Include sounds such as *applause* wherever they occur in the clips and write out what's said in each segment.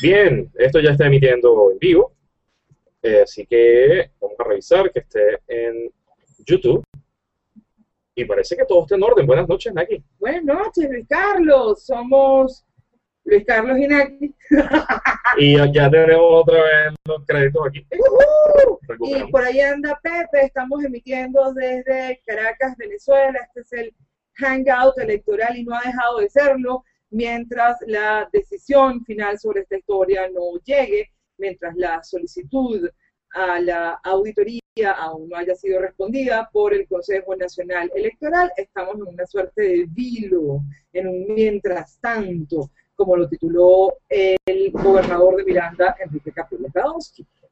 Bien, esto ya está emitiendo en vivo, eh, así que vamos a revisar que esté en YouTube. Y parece que todo está en orden. Buenas noches, Naki. Buenas noches, Luis Carlos. Somos Luis Carlos y Naki. *laughs* y ya tenemos otra vez los créditos aquí. Y por ahí anda Pepe. Estamos emitiendo desde Caracas, Venezuela. Este es el hangout electoral y no ha dejado de serlo mientras la decisión final sobre esta historia no llegue, mientras la solicitud a la auditoría aún no haya sido respondida por el Consejo Nacional Electoral, estamos en una suerte de vilo, en un mientras tanto, como lo tituló el gobernador de Miranda, Enrique Capriles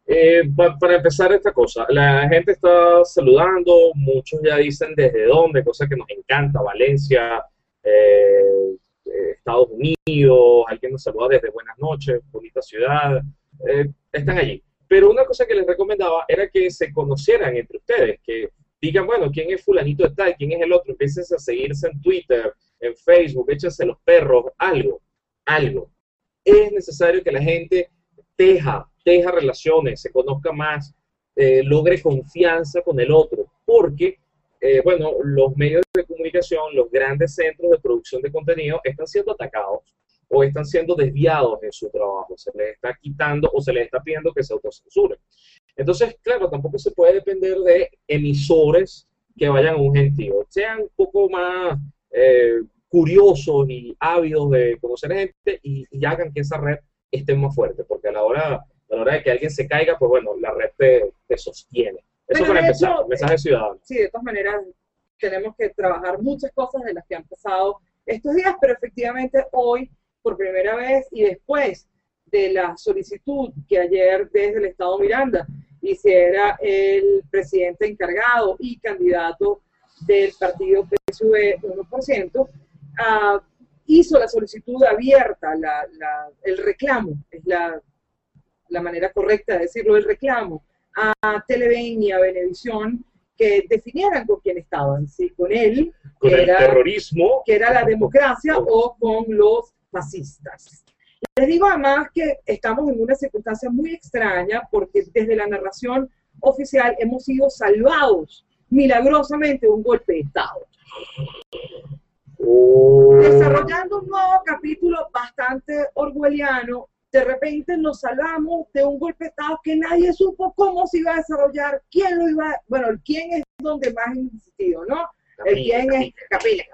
eh, para empezar esta cosa, la gente está saludando, muchos ya dicen desde dónde, cosa que nos encanta, Valencia, eh, eh, Estados Unidos, alguien nos saluda desde Buenas noches, bonita ciudad, están allí. Pero una cosa que les recomendaba era que se conocieran entre ustedes, que digan, bueno, quién es fulanito de tal, quién es el otro, empiecen a seguirse en Twitter, en Facebook, échense los perros, algo, algo. Es necesario que la gente teja teja relaciones, se conozca más, eh, logre confianza con el otro, porque, eh, bueno, los medios de comunicación, los grandes centros de producción de contenido están siendo atacados o están siendo desviados en su trabajo, se les está quitando o se les está pidiendo que se autocensuren. Entonces, claro, tampoco se puede depender de emisores que vayan a un gentío, sean un poco más eh, curiosos y ávidos de conocer gente y, hagan que esa red esté más fuerte, porque a la hora a la hora de que alguien se caiga, pues bueno, la red te, sostiene. Eso para empezar, mensaje ciudadano. Sí, de todas maneras, tenemos que trabajar muchas cosas de las que han pasado estos días, pero efectivamente hoy, por primera vez y después de la solicitud que ayer desde el Estado Miranda hiciera el presidente encargado y candidato del partido PSV 1%, uh, hizo la solicitud abierta, el reclamo, es la la manera correcta de decirlo, el reclamo a Televen y a Venevisión que definieran con quién estaban, si con él, con el terrorismo, que era la democracia, o con los fascistas. Les digo además que estamos en una circunstancia muy extraña porque desde la narración oficial hemos sido salvados milagrosamente de un golpe de Estado. Oh. Desarrollando un nuevo capítulo bastante orwelliano de repente nos salvamos de un golpe de Estado que nadie supo cómo se iba a desarrollar, quién lo iba, a, bueno, el quién es donde más insistido, ¿no? el quién es Capilla,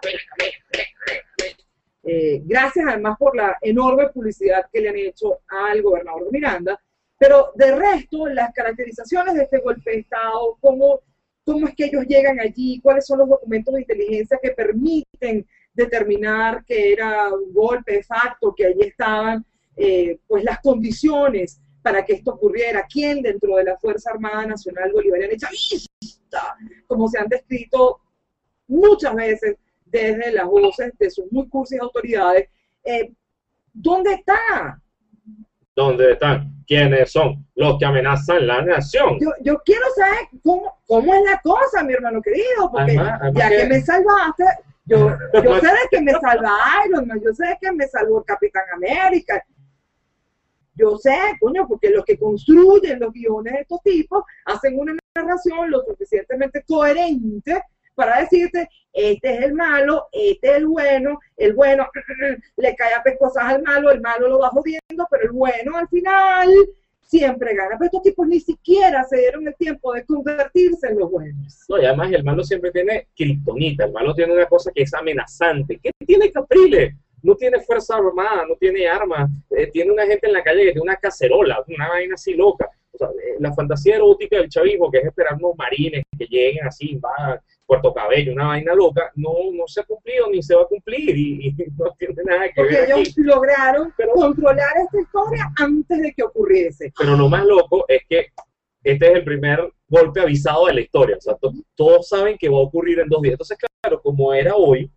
eh, gracias además por la enorme publicidad que le han hecho al gobernador de Miranda, pero de resto, las caracterizaciones de este golpe de Estado, cómo, cómo es que ellos llegan allí, cuáles son los documentos de inteligencia que permiten determinar que era un golpe de facto, que allí estaban eh, pues las condiciones para que esto ocurriera, quién dentro de la Fuerza Armada Nacional Bolivariana chavista, como se han descrito muchas veces desde las voces de sus muy cursis autoridades, eh, ¿dónde está? ¿Dónde están? ¿Quiénes son los que amenazan la nación? Yo, yo quiero saber cómo, cómo es la cosa, mi hermano querido, porque ya que... me salvaste, yo, yo *laughs* sé de que me salva Iron Man, yo sé de que me salvó el Capitán América, yo sé, coño, porque los que construyen los guiones de estos tipos hacen una narración lo suficientemente coherente para decirte, este es el malo, este es el bueno, el bueno *clears throat* le cae a pescosas al malo, el malo lo va jodiendo, pero el bueno al final siempre gana. Pero estos tipos ni siquiera se dieron el tiempo de convertirse en los buenos. No, y además el malo siempre tiene kriptonita, el malo tiene una cosa que es amenazante. ¿Qué tiene Capriles? No tiene fuerza armada, no tiene armas, eh, tiene una gente en la calle que tiene una cacerola, una vaina así loca. O sea, eh, la fantasía erótica del chavismo, que es esperar unos marines que lleguen así, va Puerto Cabello, una vaina loca, no, no se ha cumplido ni se va a cumplir y, *laughs* no tiene nada que Porque ver. ellos lograron controlar esta historia antes de que ocurriese. Pero lo más loco es que este es el primer golpe avisado de la historia. O sea, todos saben que va a ocurrir en dos días. Entonces, claro, como era hoy,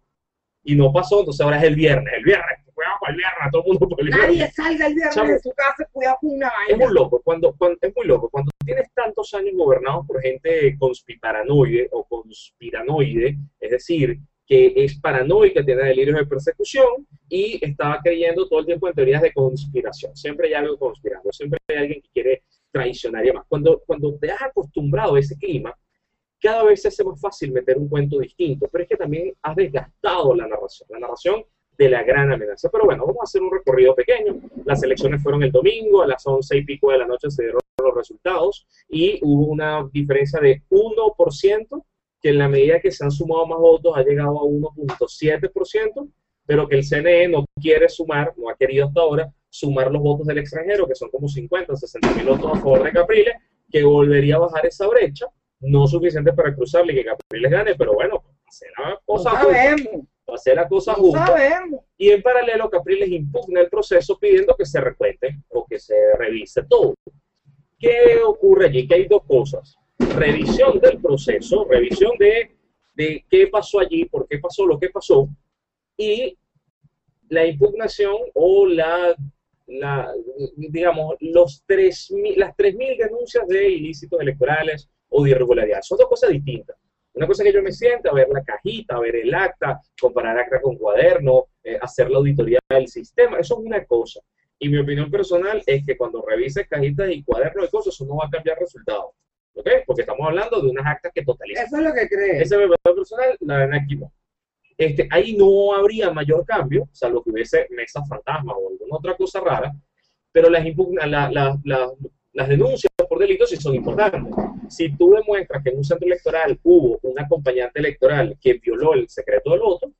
y no pasó, entonces ahora es el viernes, el viernes, cuidado con el viernes, todo el mundo por el viernes. Nadie salga el viernes de su casa, cuidado con una vaina. Es muy loco, cuando, es muy loco, cuando tienes tantos años gobernados por gente conspiparanoide o conspiranoide, es decir, que es paranoica, tiene delirios de persecución y estaba creyendo todo el tiempo en teorías de conspiración. Siempre hay algo conspirando, siempre hay alguien que quiere traicionar y más. Cuando, cuando te has acostumbrado a ese clima, cada vez se hace más fácil meter un cuento distinto, pero es que también has desgastado la narración, la narración de la gran amenaza. Pero bueno, vamos a hacer un recorrido pequeño. Las elecciones fueron el domingo, a las once y pico de la noche se dieron los resultados y hubo una diferencia de 1% que en la medida que se han sumado más votos ha llegado a 1.7%, pero que el CNE no quiere sumar, no ha querido hasta ahora, sumar los votos del extranjero, que son como 50, 60 mil votos a favor de Capriles, que volvería a bajar esa brecha, no suficiente para cruzarle y que Capriles gane, pero bueno, hacer la cosa no sabemos. Hacer la cosa no sabemos. Y en paralelo, Capriles impugna el proceso pidiendo que se recuente o que se revise todo. ¿Qué ocurre allí? Que hay dos cosas revisión del proceso, revisión de, de qué pasó allí, por qué pasó lo que pasó, y la impugnación o la, la digamos, los 3, las 3.000 denuncias de ilícitos electorales o de irregularidades. Son dos cosas distintas. Una cosa que yo me siento a ver la cajita, ver el acta, comparar acta con cuaderno, eh, hacer la auditoría del sistema, eso es una cosa. Y mi opinión personal es que cuando revises cajitas y cuadernos de cosas, eso no va a cambiar resultados. ¿ok? Porque estamos hablando de unas actas que totalizan. Eso es lo que crees. Ese es personal, la ven aquí no. Este, ahí no habría mayor cambio, salvo que hubiese mesas fantasmas o alguna otra cosa rara, pero las, la, la, las denuncias por delitos sí son importantes. Si tú demuestras que en un centro electoral hubo un acompañante electoral que violó el secreto del voto,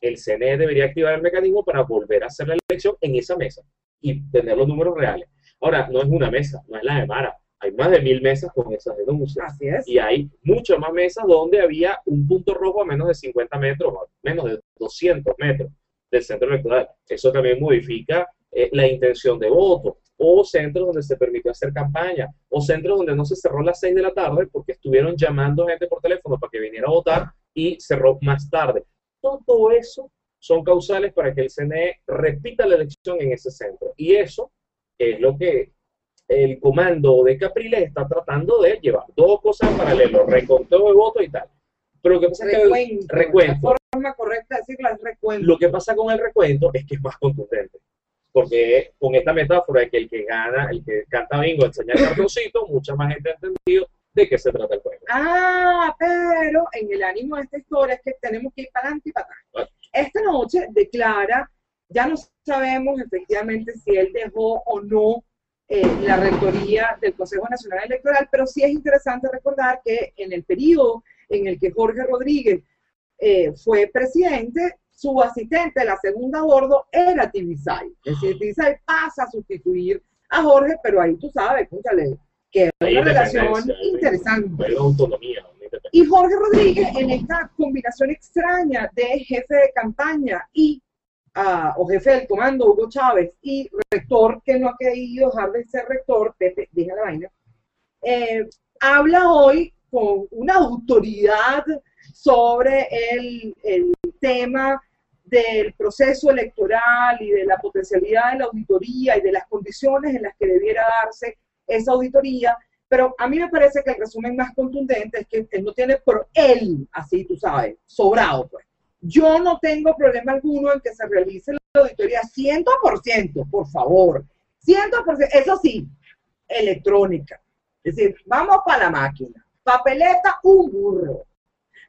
el CNE debería activar el mecanismo para volver a hacer la elección en esa mesa y tener los números reales. Ahora, no es una mesa, no es la de Mara, hay más de mil mesas con esas denuncias. Así es. Y hay muchas más mesas donde había un punto rojo a menos de 50 metros, menos de 200 metros del centro electoral. Eso también modifica eh, la intención de voto. O centros donde se permitió hacer campaña. O centros donde no se cerró a las 6 de la tarde porque estuvieron llamando gente por teléfono para que viniera a votar y cerró más tarde. Todo eso son causales para que el CNE repita la elección en ese centro. Y eso es lo que el comando de Capriles está tratando de llevar dos cosas en paralelo, reconteo de votos y tal. Pero lo que pasa recuento, es que el recuento, la forma correcta de decirlo es recuento. Lo que pasa con el recuento es que es más contundente. Porque con esta metáfora de que el que gana, el que canta bingo enseña el cartoncito, mucha más gente ha entendido de qué se trata el juego. Ah, pero en el ánimo de esta historia es que tenemos que ir para adelante y para atrás. Esta noche declara, ya no sabemos efectivamente si él dejó o no eh, la rectoría del Consejo Nacional Electoral, pero sí es interesante recordar que en el periodo en el que Jorge Rodríguez eh, fue presidente, su asistente de la segunda bordo era Tibisay. Es decir, Tibisay pasa a sustituir a Jorge, pero ahí tú sabes, escúchale, que es una relación interesante. autonomía, y Jorge Rodríguez, en esta combinación extraña de jefe de campaña y o jefe del comando, Hugo Chávez, y rector que no ha querido dejar de ser rector, Pepe, deja la vaina, eh, habla hoy con una autoridad sobre el, el tema del proceso electoral y de la potencialidad de la auditoría y de las condiciones en las que debiera darse esa auditoría, pero a mí me parece que el resumen más contundente es que él no tiene por él, así tú sabes, sobrado, pues, yo no tengo problema alguno en que se realice la auditoría 100%, por favor. 100%, eso sí, electrónica. Es decir, vamos para la máquina. Papeleta, un burro.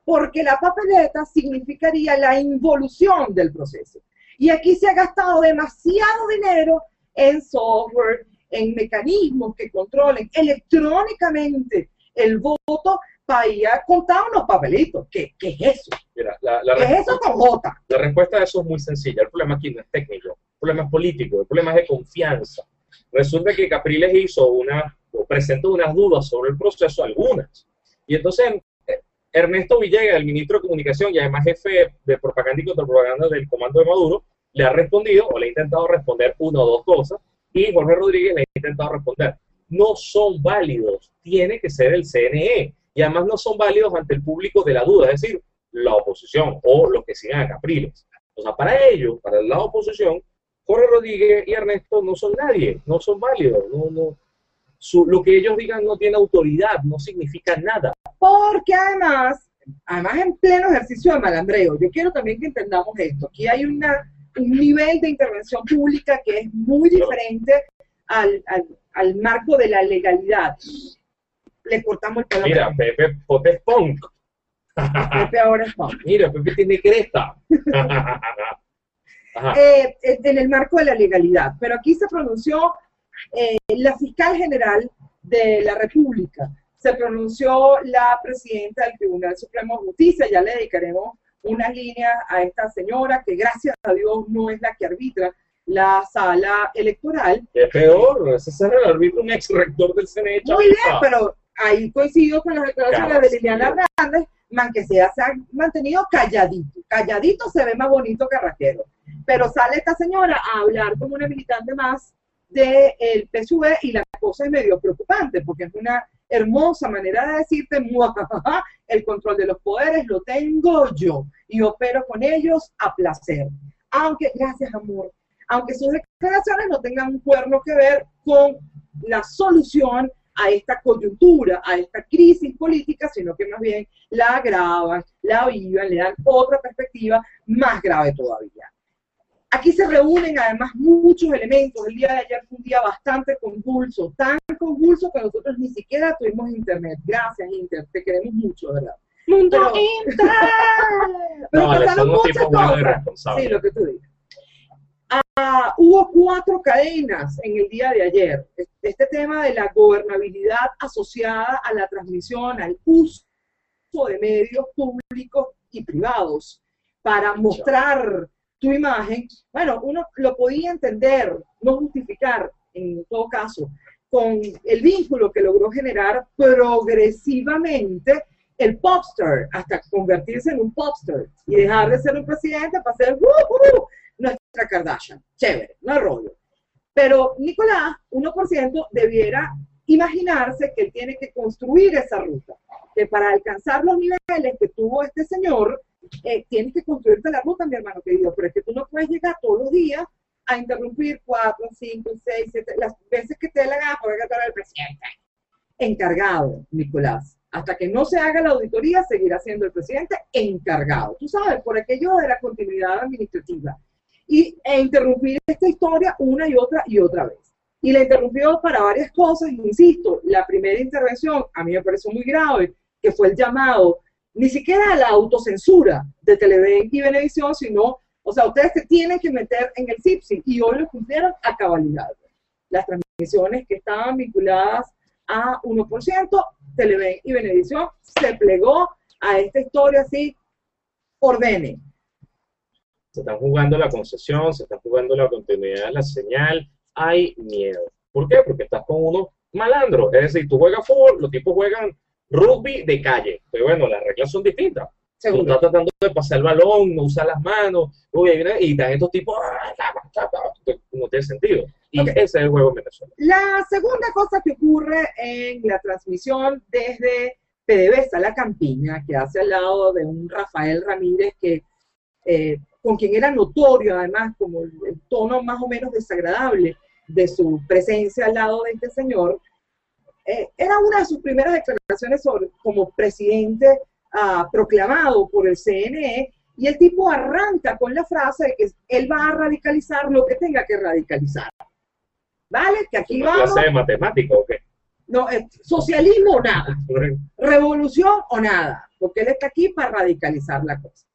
Porque la papeleta significaría la involución del proceso. Y aquí se ha gastado demasiado dinero en software, en mecanismos que controlen electrónicamente el voto para ir a contar unos papelitos. ¿Qué, qué es eso? Mira, la, la ¿Qué es eso con J? La respuesta a eso es muy sencilla. El problema aquí no es técnico, el problema es político, el problema es de confianza. Resulta que Capriles hizo una, o presentó unas dudas sobre el proceso, algunas. Y entonces Ernesto Villegas, el ministro de Comunicación y además jefe de propaganda y contrapropaganda del comando de Maduro, le ha respondido o le ha intentado responder una o dos cosas y Jorge Rodríguez le ha intentado responder. No son válidos, tiene que ser el CNE y además no son válidos ante el público de la duda, es decir, la oposición o los que sigan a Capriles. O sea, para ellos, para la oposición, Jorge Rodríguez y Ernesto no son nadie, no son válidos, no, no, lo que ellos digan no tiene autoridad, no significa nada. Porque además, además en pleno ejercicio de malandreo. Yo quiero también que entendamos esto. Aquí hay una, un nivel de intervención pública que es muy diferente al, al, marco de la legalidad. Le cortamos el pelo. Mira, Pepe, Pote es punk. *laughs* Pepe ahora es punk. Mira, Pepe tiene cresta. *laughs* *laughs* Eh, en el marco de la legalidad. Pero aquí se pronunció eh, la fiscal general de la República, se pronunció la presidenta del Tribunal Supremo de Justicia, ya le dedicaremos unas líneas a esta señora que gracias a Dios no es la que arbitra la sala electoral. Es peor, ese es el árbitro, un ex rector del CNE. Muy bien, pero ahí coincido con las declaraciones de Liliana Hernández, man que se ha mantenido calladito. Calladito se ve más bonito que raquero. Pero sale esta señora a hablar como una militante más del PSV y la cosa es medio preocupante porque es una hermosa manera de decirte, el control de los poderes lo tengo yo y opero con ellos a placer. Aunque, gracias amor, aunque sus declaraciones no tengan un cuerno que ver con la solución a esta coyuntura, a esta crisis política, sino que más bien la agravan, la avivan, le dan otra perspectiva más grave todavía. Aquí se reúnen además muchos elementos. El día de ayer fue un día bastante convulso, tan convulso que nosotros ni siquiera tuvimos internet. Gracias, Inter, te queremos mucho, ¿verdad? Mundo Inter. *laughs* pero pasaron muchas cosas. Sí, lo que tú dices. Ah, hubo cuatro cadenas en el día de ayer. Este tema de la gobernabilidad asociada a la transmisión, al uso de medios públicos y privados para mostrar tu imagen, bueno, uno lo podía entender, no justificar en todo caso, con el vínculo que logró generar progresivamente el popstar, hasta convertirse en un popstar y dejar de ser un presidente para ser uh, nuestra Kardashian. Chévere, no rollo. Pero Nicolás, 1%, debiera imaginarse que tiene que construir esa ruta, que para alcanzar los niveles que tuvo este señor, eh, tienes que construirte la ruta, mi hermano querido, pero es que tú no puedes llegar todos los días a interrumpir cuatro, cinco, seis, siete, las veces que te dé la gana por al presidente. Encargado, Nicolás. Hasta que no se haga la auditoría, seguirá siendo el presidente encargado. Tú sabes, por aquello de la continuidad administrativa. Y, e interrumpir esta historia una y otra y otra vez. Y la interrumpió para varias cosas, insisto, la primera intervención a mí me pareció muy grave, que fue el llamado ni siquiera la autocensura de Televen y Venevisión, sino, o sea, ustedes se tienen que meter en el CIPSI y hoy lo cumplieron a cabalidad. Las transmisiones que estaban vinculadas a 1%, Televen y Venevisión se plegó a esta historia así, ordene. Se están jugando la concesión, se está jugando la continuidad de la señal, hay miedo. ¿Por qué? Porque estás con uno malandro. Es decir, tú juegas fútbol, los tipos juegan rugby de calle. Pero bueno, las reglas son distintas. se está tratando de pasar el balón, no usa las manos, y están estos tipos, ah, no tiene sentido. Y ese es el juego en Venezuela. La segunda cosa que ocurre en la transmisión desde PDVSA, la campiña, que hace al lado de un Rafael Ramírez que eh, con quien era notorio además como el, tono más o menos desagradable de su presencia al lado de este señor, eh, era una de sus primeras declaraciones sobre, como presidente ah, proclamado por el CNE, y el tipo arranca con la frase de que él va a radicalizar lo que tenga que radicalizar. ¿Vale? Que aquí vamos. clase de matemática o qué? No, eh, socialismo o nada. *laughs* Revolución o nada. Porque él está aquí para radicalizar la cosa.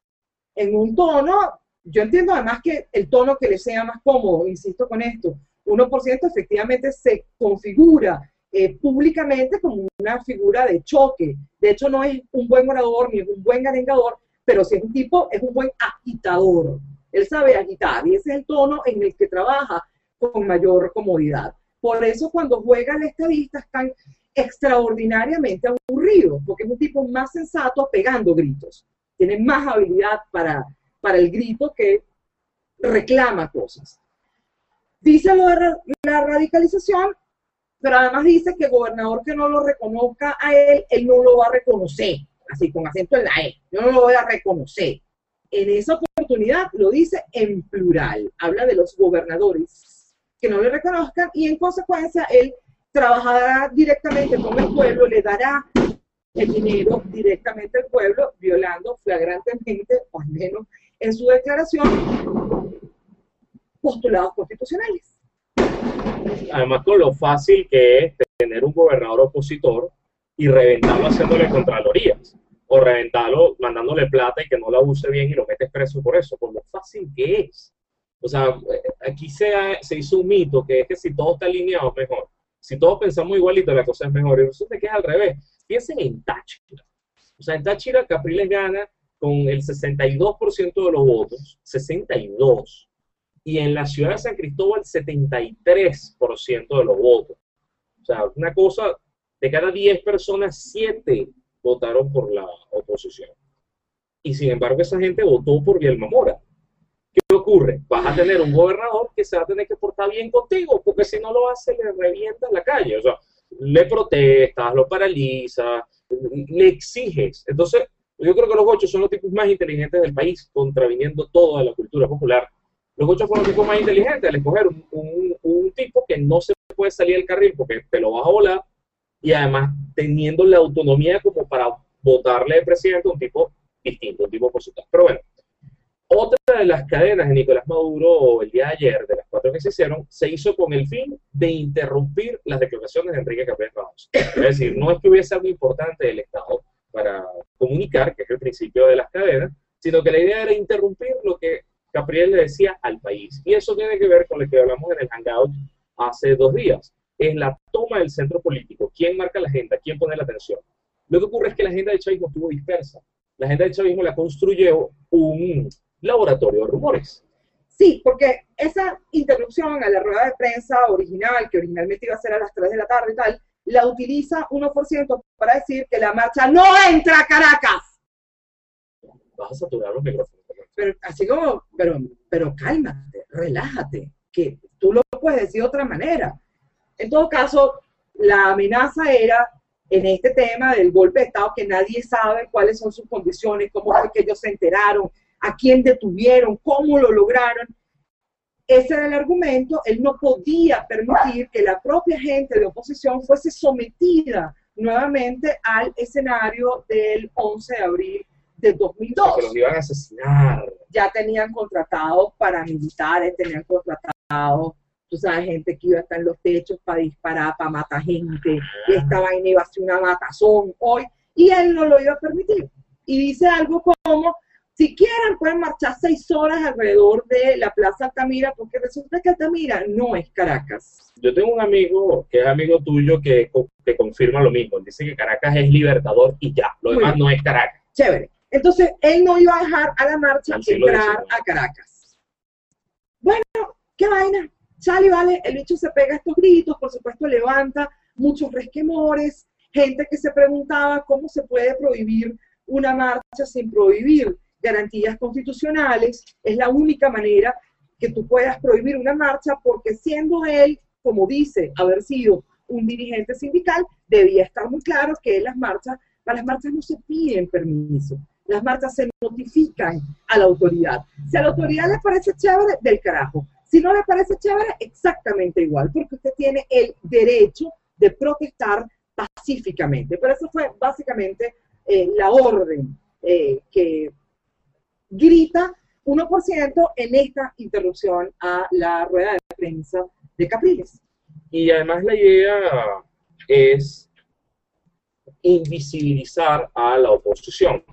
En un tono, yo entiendo además que el tono que le sea más cómodo, insisto con esto, 1% efectivamente se configura eh, públicamente como una figura de choque. De hecho, no es un buen orador ni es un buen arengador, pero si es un tipo, es un buen agitador. Él sabe agitar y ese es el tono en el que trabaja con mayor comodidad. Por eso cuando juega el estadista están extraordinariamente aburrido, porque es un tipo más sensato pegando gritos. Tiene más habilidad para, para el grito que reclama cosas. Dice lo de la radicalización, pero además dice que el gobernador que no lo reconozca a él, él no lo va a reconocer, así con acento en la E, yo no lo voy a reconocer. En esa oportunidad lo dice en plural, habla de los gobernadores que no le reconozcan y en consecuencia él trabajará directamente con el pueblo, le dará el dinero directamente al pueblo, violando flagrantemente, o al menos en su declaración, postulados constitucionales. Además, con lo fácil que es tener un gobernador opositor y reventarlo haciéndole contralorías, o reventarlo mandándole plata y que no la use bien y lo metes preso por eso, por lo fácil que es. O sea, aquí se, se hizo un mito que es que si todo está alineado es mejor. Si todos pensamos igualito, la cosa es mejor. Y resulta que es al revés. Piensen en Táchira. O sea, en Táchira Capriles gana con el 62% de los votos, 62. Y en la ciudad de San Cristóbal, 73% de los votos. O sea, una cosa, de cada 10 personas, 7 votaron por la oposición. Y sin embargo, esa gente votó por Bielma Mora. ¿Qué ocurre? Vas a tener un gobernador que se va a tener que portar bien contigo, porque si no lo hace, le revienta la calle. O sea, le protestas, lo paralizas, le exiges. Entonces, yo creo que los ocho son los tipos más inteligentes del país, contraviniendo toda la cultura popular. Los ocho fueron los tipos más inteligentes al escoger un, tipo que no se puede salir del carril porque te lo vas a volar y además teniendo la autonomía como para votarle de presidente a un tipo distinto, un tipo opositor. Pero bueno, otra de las cadenas de Nicolás Maduro el día de ayer, de las cuatro que se hicieron, se hizo con el fin de interrumpir las declaraciones de Enrique Capriles Ramos. Es decir, no es que hubiese algo importante del Estado para comunicar, que es el principio de las cadenas, sino que la idea era interrumpir lo que Capriel le decía al país. Y eso tiene que ver con lo que hablamos en el Hangout hace dos días. Es la toma del centro político. ¿Quién marca la agenda? ¿Quién pone la atención? Lo que ocurre es que la agenda del chavismo estuvo dispersa. La agenda del chavismo la construyó un laboratorio de rumores. Sí, porque esa interrupción a la rueda de prensa original, que originalmente iba a ser a las 3 de la tarde y tal, la utiliza 1% para decir que la marcha no entra a Caracas. Vas a saturar los micrófonos. Pero así como, pero, pero cálmate, relájate, que tú lo puedes decir de otra manera. En todo caso, la amenaza era en este tema del golpe de Estado que nadie sabe cuáles son sus condiciones, cómo fue que ellos se enteraron, a quién detuvieron, cómo lo lograron. Ese era el argumento, él no podía permitir que la propia gente de oposición fuese sometida nuevamente al escenario del 11 de abril de 2002. Que los iban a asesinar. Ya tenían contratados paramilitares, tenían contratados, tú sabes, gente que iba a estar en los techos para disparar, para matar gente, y esta vaina iba a ser una matazón hoy, y él no lo iba a permitir. Y dice algo como, si quieren, pueden marchar seis horas alrededor de la Plaza Altamira, porque resulta que Altamira no es Caracas. Yo tengo un amigo que es amigo tuyo que, que confirma lo mismo. Dice que Caracas es libertador y ya, lo demás no es Caracas. Chévere. Entonces, él no iba a dejar a la marcha entrar a Caracas. Bueno, qué vaina. Sale, vale, el bicho se pega estos gritos, por supuesto levanta muchos resquemores, gente que se preguntaba cómo se puede prohibir una marcha sin prohibir garantías constitucionales, es la única manera que tú puedas prohibir una marcha porque siendo él, como dice, haber sido un dirigente sindical, debía estar muy claro que las marchas, para las marchas no se piden permiso, las marchas se notifican a la autoridad. Si a la autoridad le parece chévere, del carajo. Si no le parece chévere, exactamente igual, porque usted tiene el derecho de protestar pacíficamente. Pero eso fue básicamente eh, la orden eh, que grita 1% en esta interrupción a la rueda de prensa de Capriles. Y además la idea es invisibilizar a la oposición.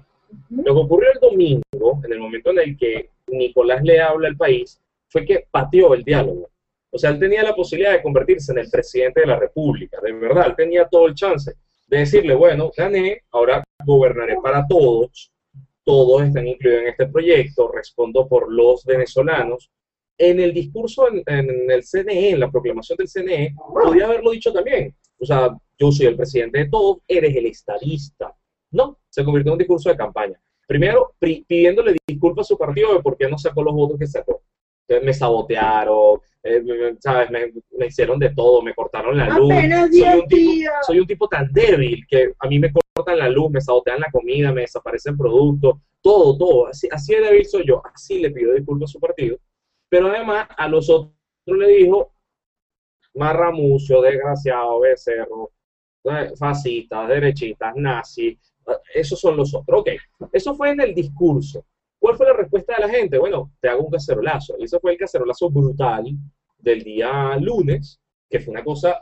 Lo que ocurrió el domingo, en el momento en el que Nicolás le habla al país, fue que pateó el diálogo. O sea, él tenía la posibilidad de convertirse en el presidente de la República, de verdad, él tenía todo el chance de decirle, bueno, gané, ahora gobernaré para todos, todos están incluidos en este proyecto, respondo por los venezolanos. En el discurso en, el CNE, en la proclamación del CNE, podía haberlo dicho también. O sea, yo soy el presidente de todos, eres el estadista. No, se convirtió en un discurso de campaña. Primero, pidiéndole disculpas a su partido de por qué no sacó los votos que sacó. Entonces me sabotearon, eh, ¿sabes? Me, hicieron de todo, me cortaron la luz. Soy un, tipo, soy un tipo tan débil que a mí me cortan la luz, me sabotean la comida, me desaparecen productos, todo, todo. Así, así de débil soy yo. Así le pido disculpas a su partido. Pero además a los otros le dijo, marramucio, desgraciado, becerro, fascistas, derechistas, nazis, esos son los otros. Ok, eso fue en el discurso. ¿Cuál fue la respuesta de la gente? Bueno, te hago un cacerolazo. Y eso fue el cacerolazo brutal del día lunes, que fue una cosa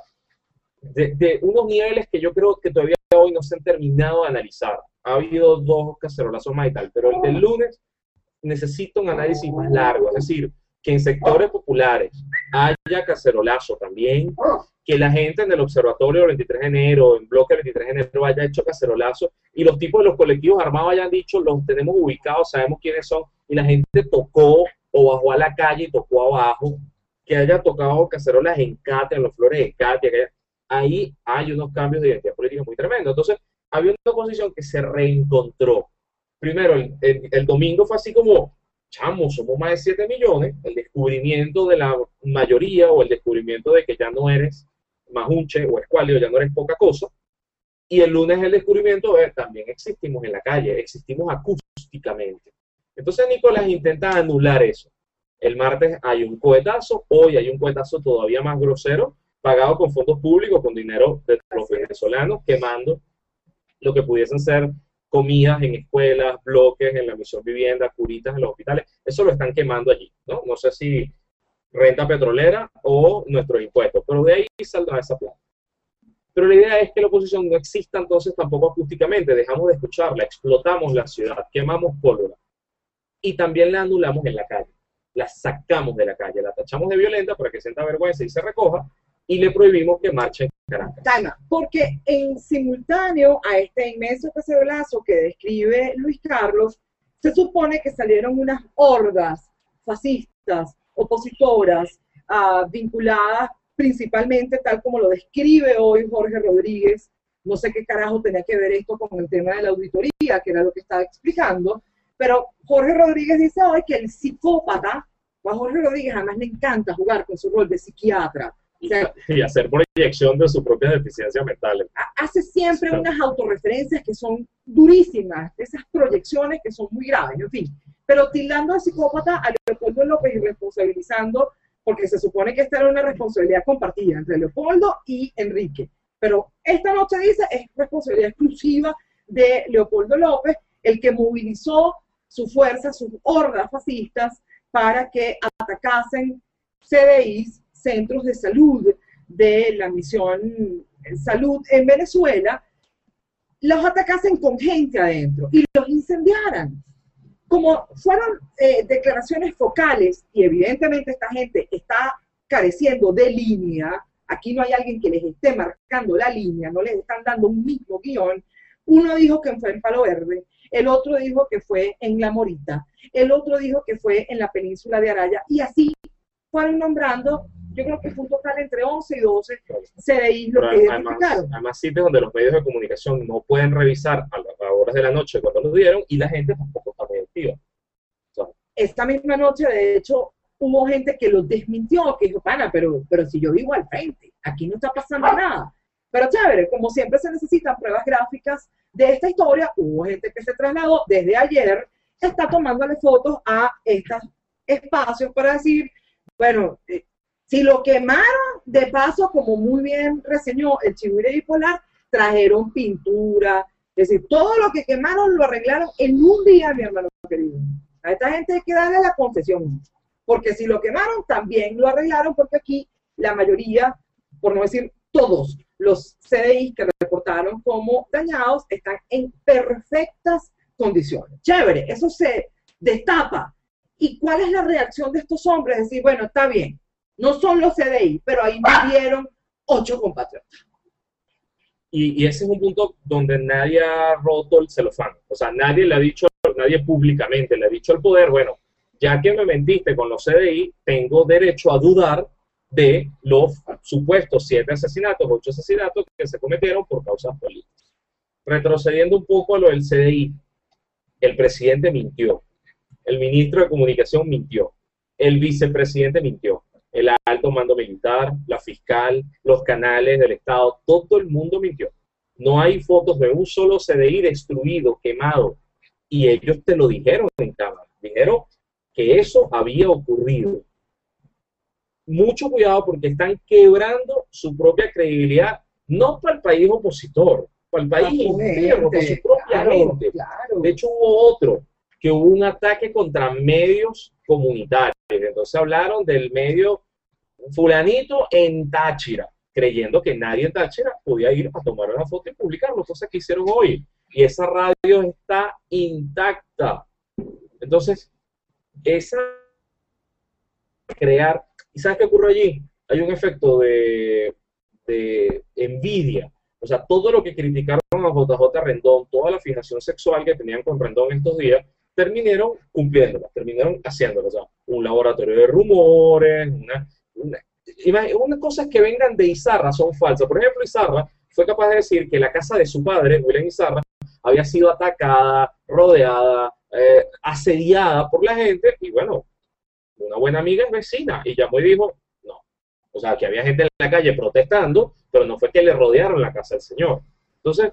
de, unos niveles que yo creo que todavía hoy no se han terminado de analizar. Ha habido dos cacerolazos más y tal, pero el del lunes necesita un análisis más largo, es decir, que en sectores populares haya cacerolazo también, que la gente en el observatorio del 23 de enero, en bloque del 23 de enero, haya hecho cacerolazo y los tipos de los colectivos armados hayan dicho, los tenemos ubicados, sabemos quiénes son, y la gente tocó o bajó a la calle y tocó abajo, que haya tocado cacerolas en Katia, en los flores de Katia, que ahí hay unos cambios de identidad política muy tremendos. Entonces, había una oposición que se reencontró. Primero, el domingo fue así como, chamo, somos más de 7 millones, el descubrimiento de la mayoría o el descubrimiento de que ya no eres majunche o escuálio, ya no eres poca cosa. Y el lunes el descubrimiento de también existimos en la calle, existimos acústicamente. Entonces Nicolás intenta anular eso. El martes hay un cohetazo, hoy hay un cohetazo todavía más grosero, pagado con fondos públicos, con dinero de los venezolanos, quemando lo que pudiesen ser comidas en escuelas, bloques, en la misión vivienda, curitas en los hospitales, eso lo están quemando allí, ¿no? No sé si renta petrolera o nuestros impuestos, pero de ahí saldrá esa plata. Pero la idea es que la oposición no exista entonces tampoco acústicamente, dejamos de escucharla, explotamos la ciudad, quemamos pólvora y también la anulamos en la calle, la sacamos de la calle, la tachamos de violenta para que sienta vergüenza y se recoja y le prohibimos que marche Caracas. porque en simultáneo a este inmenso cacerolazo que describe Luis Carlos, se supone que salieron unas hordas fascistas, opositoras, uh, vinculadas principalmente, tal como lo describe hoy Jorge Rodríguez, no sé qué carajo tenía que ver esto con el tema de la auditoría, que era lo que estaba explicando, pero Jorge Rodríguez dice hoy que el psicópata, a Jorge Rodríguez además le encanta jugar con su rol de psiquiatra, y hacer proyección de su propia deficiencia mental. Hace siempre unas autorreferencias que son durísimas, esas proyecciones que son muy graves, en fin. Pero tildando al psicópata a Leopoldo López y responsabilizando, porque se supone que esta era una responsabilidad compartida entre Leopoldo y Enrique. Pero esta noche dice es responsabilidad exclusiva de Leopoldo López, el que movilizó su fuerza, sus hordas fascistas, para que atacasen CDIs centros de salud de la misión salud en Venezuela, los atacasen con gente adentro y los incendiaran. Como fueron eh, declaraciones focales y evidentemente esta gente está careciendo de línea, aquí no hay alguien que les esté marcando la línea, no les están dando un mismo guion, uno dijo que fue en Palo Verde, el otro dijo que fue en La Morita, el otro dijo que fue en la península de Araya, y así fueron nombrando yo creo que fue un total entre 11 y 12 CDI lo que identificaron. Además, sitios donde los medios de comunicación no pueden revisar a las horas de la noche cuando los dieron y la gente tampoco está muy activa. Esta misma noche, de hecho, hubo gente que los desmintió, que dijo, pana, pero, pero si yo vivo al frente, aquí no está pasando nada. Pero chévere, como siempre se necesitan pruebas gráficas de esta historia, hubo gente que se trasladó desde ayer, está tomándole fotos a estos espacios para decir, bueno, eh, si lo quemaron, de paso, como muy bien reseñó el Chihuire Bipolar, trajeron pintura, es decir, todo lo que quemaron lo arreglaron en un día, mi hermano querido. A esta gente hay que darle la concesión, porque si lo quemaron, también lo arreglaron, porque aquí la mayoría, por no decir todos, los CDI que reportaron como dañados están en perfectas condiciones. Chévere, eso se destapa. ¿Y cuál es la reacción de estos hombres? Es decir, bueno, está bien, no son los CDI, pero ahí murieron ocho compatriotas. Y, ese es un punto donde nadie ha roto el celofán. O sea, nadie le ha dicho, nadie públicamente le ha dicho al poder, bueno, ya que me mentiste con los CDI, tengo derecho a dudar de los supuestos siete asesinatos, ocho asesinatos que se cometieron por causas políticas. Retrocediendo un poco a lo del CDI, el presidente mintió, el ministro de Comunicación mintió, el vicepresidente mintió, el alto mando militar, la fiscal, los canales del Estado, todo el mundo mintió. No hay fotos de un solo CDI destruido, quemado. Y ellos te lo dijeron en cámara. Dijeron que eso había ocurrido. Mucho cuidado porque están quebrando su propia credibilidad no para el país opositor, para el país interno, para su propia gente. De hecho, hubo otro, hubo un ataque contra medios comunitarios. Entonces hablaron del medio fulanito en Táchira, creyendo que nadie en Táchira podía ir a tomar una foto y publicarlo, cosa que hicieron hoy. Y esa radio está intacta. Entonces, esa crear, ¿y sabes qué ocurre allí? Hay un efecto de, de envidia. O sea, todo lo que criticaron a JJ Rendón, toda la fijación sexual que tenían con Rendón estos días, terminaron cumpliéndola, terminaron haciéndolo. O sea, un laboratorio de rumores, una, una, cosas que vengan de Izarra son falsas. Por ejemplo, Izarra fue capaz de decir que la casa de su padre, William Izarra, había sido atacada, rodeada, eh, asediada por la gente, y bueno, una buena amiga es vecina, y llamó y dijo, no. O sea, que había gente en la calle protestando, pero no fue que le rodearon la casa del señor. Entonces,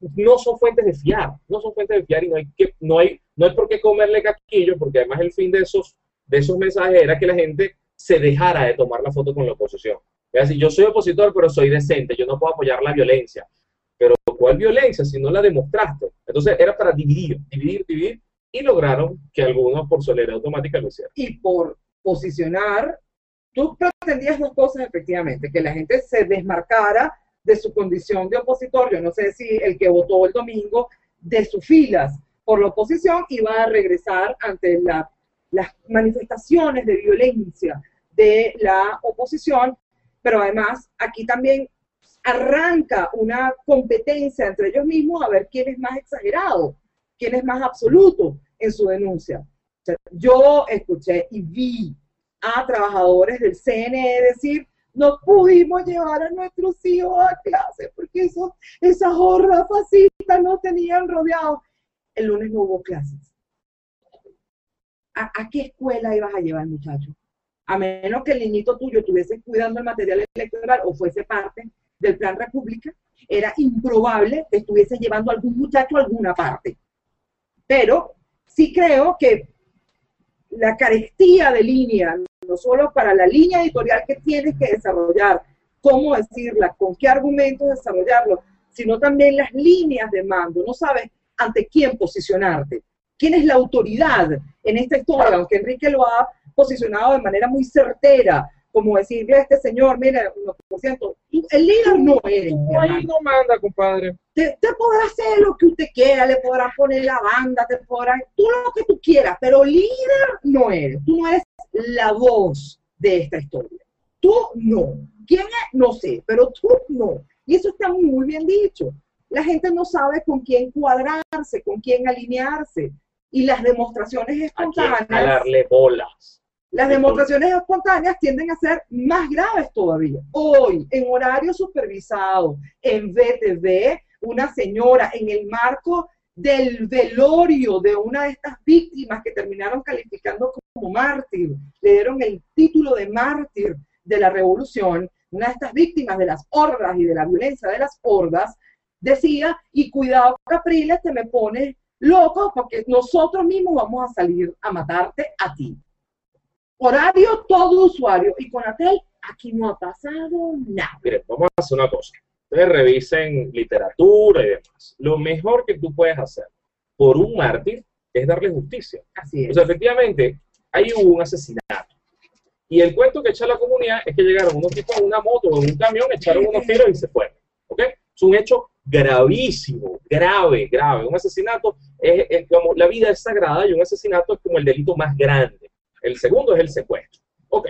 no son fuentes de fiar, no son fuentes de fiar y no hay que, no hay, no hay por qué comerle casquillo, porque además el fin de esos, de esos mensajes era que la gente se dejara de tomar la foto con la oposición. Es decir, yo soy opositor, pero soy decente, yo no puedo apoyar la violencia. Pero ¿cuál violencia si no la demostraste? Entonces era para dividir, dividir, dividir, y lograron que algunos por soledad automática lo hicieran. Y por posicionar, tú pretendías dos cosas efectivamente, que la gente se desmarcara de su condición de opositor, yo no sé si el que votó el domingo, de sus filas por la oposición iba a regresar ante las manifestaciones de violencia de la oposición, pero además aquí también arranca una competencia entre ellos mismos a ver quién es más exagerado, quién es más absoluto en su denuncia. yo escuché y vi a trabajadores del CNE decir, no pudimos llevar a nuestros hijos a clase porque eso, esas hordas fascistas no tenían rodeado. El lunes no hubo clases. ¿A, qué escuela ibas a llevar, muchacho? A menos que el niñito tuyo estuviese cuidando el material electoral o fuese parte del Plan República, era improbable que estuviese llevando a algún muchacho a alguna parte. Pero sí creo que la carestía de línea no solo para la línea editorial que tienes que desarrollar, cómo decirla, con qué argumentos desarrollarlo, sino también las líneas de mando. No sabes ante quién posicionarte, quién es la autoridad en esta historia, aunque Enrique lo ha posicionado de manera muy certera, como decirle a este señor, mire, por ciento, el líder no eres. ahí no manda, compadre. Te, te, podrá hacer lo que usted quiera, le podrá poner la banda, te tú lo que tú quieras, pero líder no eres. Tú no eres la voz de esta historia. Tú no. ¿Quién es? No sé, pero tú no. Y eso está muy bien dicho. La gente no sabe con quién cuadrarse, con quién alinearse. Y las demostraciones espontáneas. A darle bolas. Las demostraciones espontáneas tienden a ser más graves todavía. Hoy, en horario supervisado, en VTV, una señora en el marco del velorio de una de estas víctimas que terminaron calificando como mártir, le dieron el título de mártir de la revolución, una de estas víctimas de las hordas y de la violencia de las hordas, decía, y cuidado Capriles, te me pones loco porque nosotros mismos vamos a salir a matarte a ti. Horario todo usuario, y con Atel aquí no ha pasado nada. Miren, vamos a hacer una cosa revisen literatura y demás. Lo mejor que tú puedes hacer por un mártir es darle justicia. Así es. O sea, efectivamente, hay un asesinato. Y el cuento que echa la comunidad es que llegaron unos tipos en una moto o en un camión, echaron unos tiros y se fueron. ¿Ok? Es un hecho gravísimo, grave, grave. Un asesinato es, como la vida es sagrada y un asesinato es como el delito más grande. El segundo es el secuestro. Ok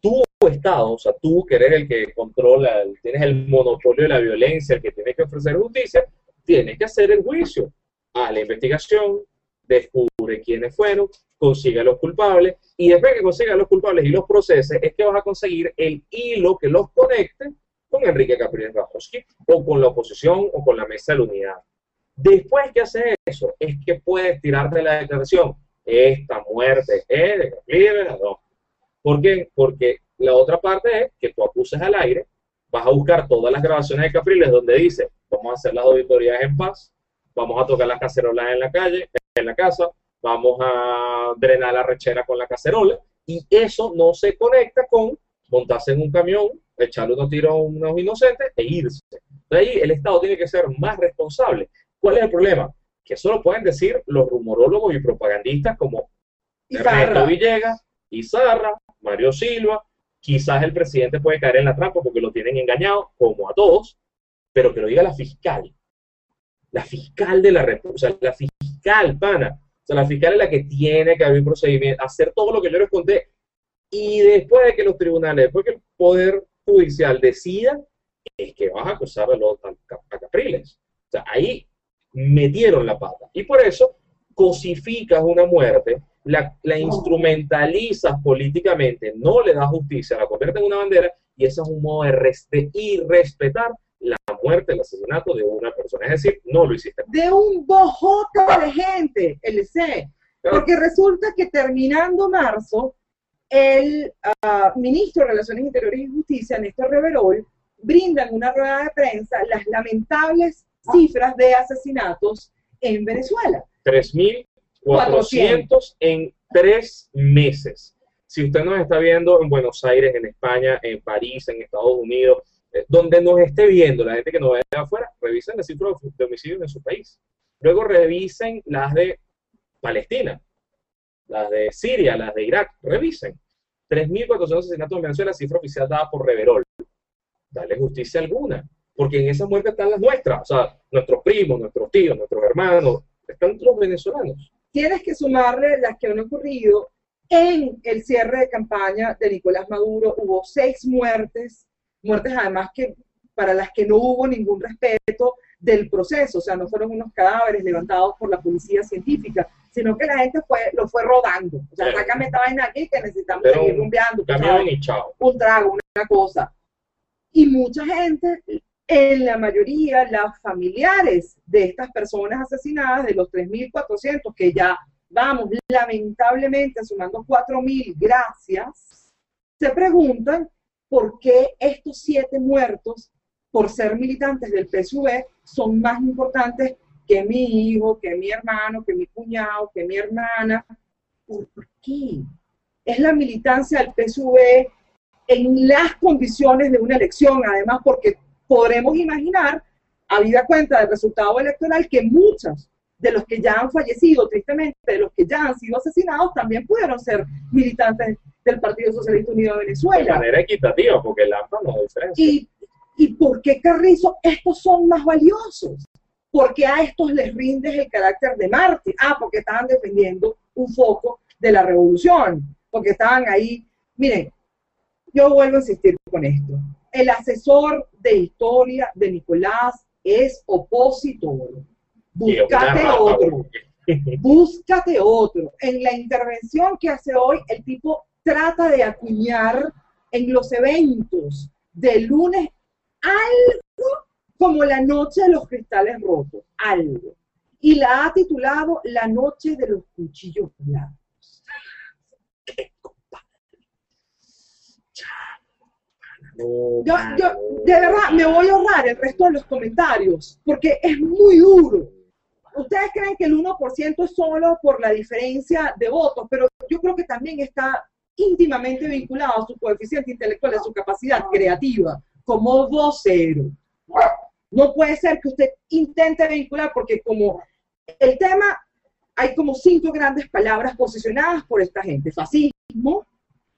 tú Estado, o sea, tú que eres el que controla, tienes el monopolio de la violencia, el que tiene que ofrecer justicia, tienes que hacer el juicio a la investigación, descubre quiénes fueron, consigue a los culpables, y después que consiga los culpables y los proceses, es que vas a conseguir el hilo que los conecte con Enrique Capriles Rajowski, o con la oposición, o con la mesa de la unidad. Después que hace eso, es que puedes tirarte la declaración, esta muerte es de Capriles ¿Por qué? Porque la otra parte es que tú acuses al aire, vas a buscar todas las grabaciones de Capriles donde dice, vamos a hacer las auditorías en paz, vamos a tocar las cacerolas en la calle, en la casa, vamos a drenar la rechera con la cacerola, y eso no se conecta con montarse en un camión echarle unos tiros a unos inocentes e irse. De ahí el Estado tiene que ser más responsable. ¿Cuál es el problema? Que eso lo pueden decir los rumorólogos y propagandistas como Ernesto Villegas, Izarra, Mario Silva, quizás el presidente puede caer en la trampa porque lo tienen engañado, como a todos, pero que lo diga la fiscal. La fiscal de la República, la fiscal, pana. O sea, la fiscal es la que tiene que abrir procedimiento, hacer todo lo que yo les conté. Y después de que los tribunales, después que el Poder Judicial decida, es que vas a acusar a, los, a Capriles. O sea, ahí metieron la pata. Y por eso cosificas una muerte, la, la instrumentalizas políticamente, no le das justicia, la convierte en una bandera, y ese es un modo de, de irrespetar la muerte, el asesinato de una persona. Es decir, no lo hiciste. De un bojota de gente, LC. Porque resulta que terminando marzo, el ah, ministro de Relaciones Interiores y Justicia, Néstor Reverol, brinda en una rueda de prensa las lamentables cifras de asesinatos en Venezuela. 3.400 en tres meses. Si usted nos está viendo en Buenos Aires, en España, en París, en Estados Unidos, eh, donde nos esté viendo, la gente que nos ve de afuera, revisen las cifras de homicidios en su país. Luego revisen las de Palestina, las de Siria, las de Irak, revisen. 3.400 asesinatos en Venezuela, cifra oficial dada por Reverol. Dale justicia alguna, porque en esa muerte están las nuestras, o sea, nuestros primos, nuestros tíos, nuestros hermanos, están los venezolanos. Tienes que sumarle las que han ocurrido en el cierre de campaña de Nicolás Maduro. Hubo seis muertes muertes además que para las que no hubo ningún respeto del proceso, o sea, no fueron unos cadáveres levantados por la policía científica, sino que la gente fue, lo fue rodando. O sea, sácame esta vaina aquí que necesitamos seguir rumbeando. Un trago, una cosa. Y mucha gente, en la mayoría, las familiares de estas personas asesinadas, de los 3.400, que ya vamos lamentablemente sumando 4.000, gracias, se preguntan por qué estos siete muertos, por ser militantes del PSV, son más importantes que mi hijo, que mi hermano, que mi cuñado, que mi hermana. ¿Por qué? Es la militancia del PSV en las condiciones de una elección, además porque podremos imaginar, habida cuenta del resultado electoral, que muchos de los que ya han fallecido, tristemente, de los que ya han sido asesinados, también pudieron ser militantes del Partido Socialista Unido de Venezuela. De manera equitativa, porque el AMPA no diferencia. ¿Y, ¿Y por qué, Carrizo, estos son más valiosos? Porque a estos les rindes el carácter de mártir. Ah, porque estaban defendiendo un foco de la revolución, porque estaban ahí. Miren, yo vuelvo a insistir con esto. El asesor de historia de Nicolás es opositor. Búscate otro. *laughs* Búscate otro. En la intervención que hace hoy, el tipo trata de acuñar en los eventos de lunes algo como la noche de los cristales rotos, algo. Y la ha titulado La noche de los cuchillos blancos. Yo, yo, de verdad, me voy a ahorrar el resto de los comentarios, porque es muy duro. Ustedes creen que el 1% es solo por la diferencia de votos, pero yo creo que también está íntimamente vinculado a su coeficiente intelectual, a su capacidad creativa como vocero. No puede ser que usted intente vincular, porque como el tema, hay como cinco grandes palabras posicionadas por esta gente. Fascismo,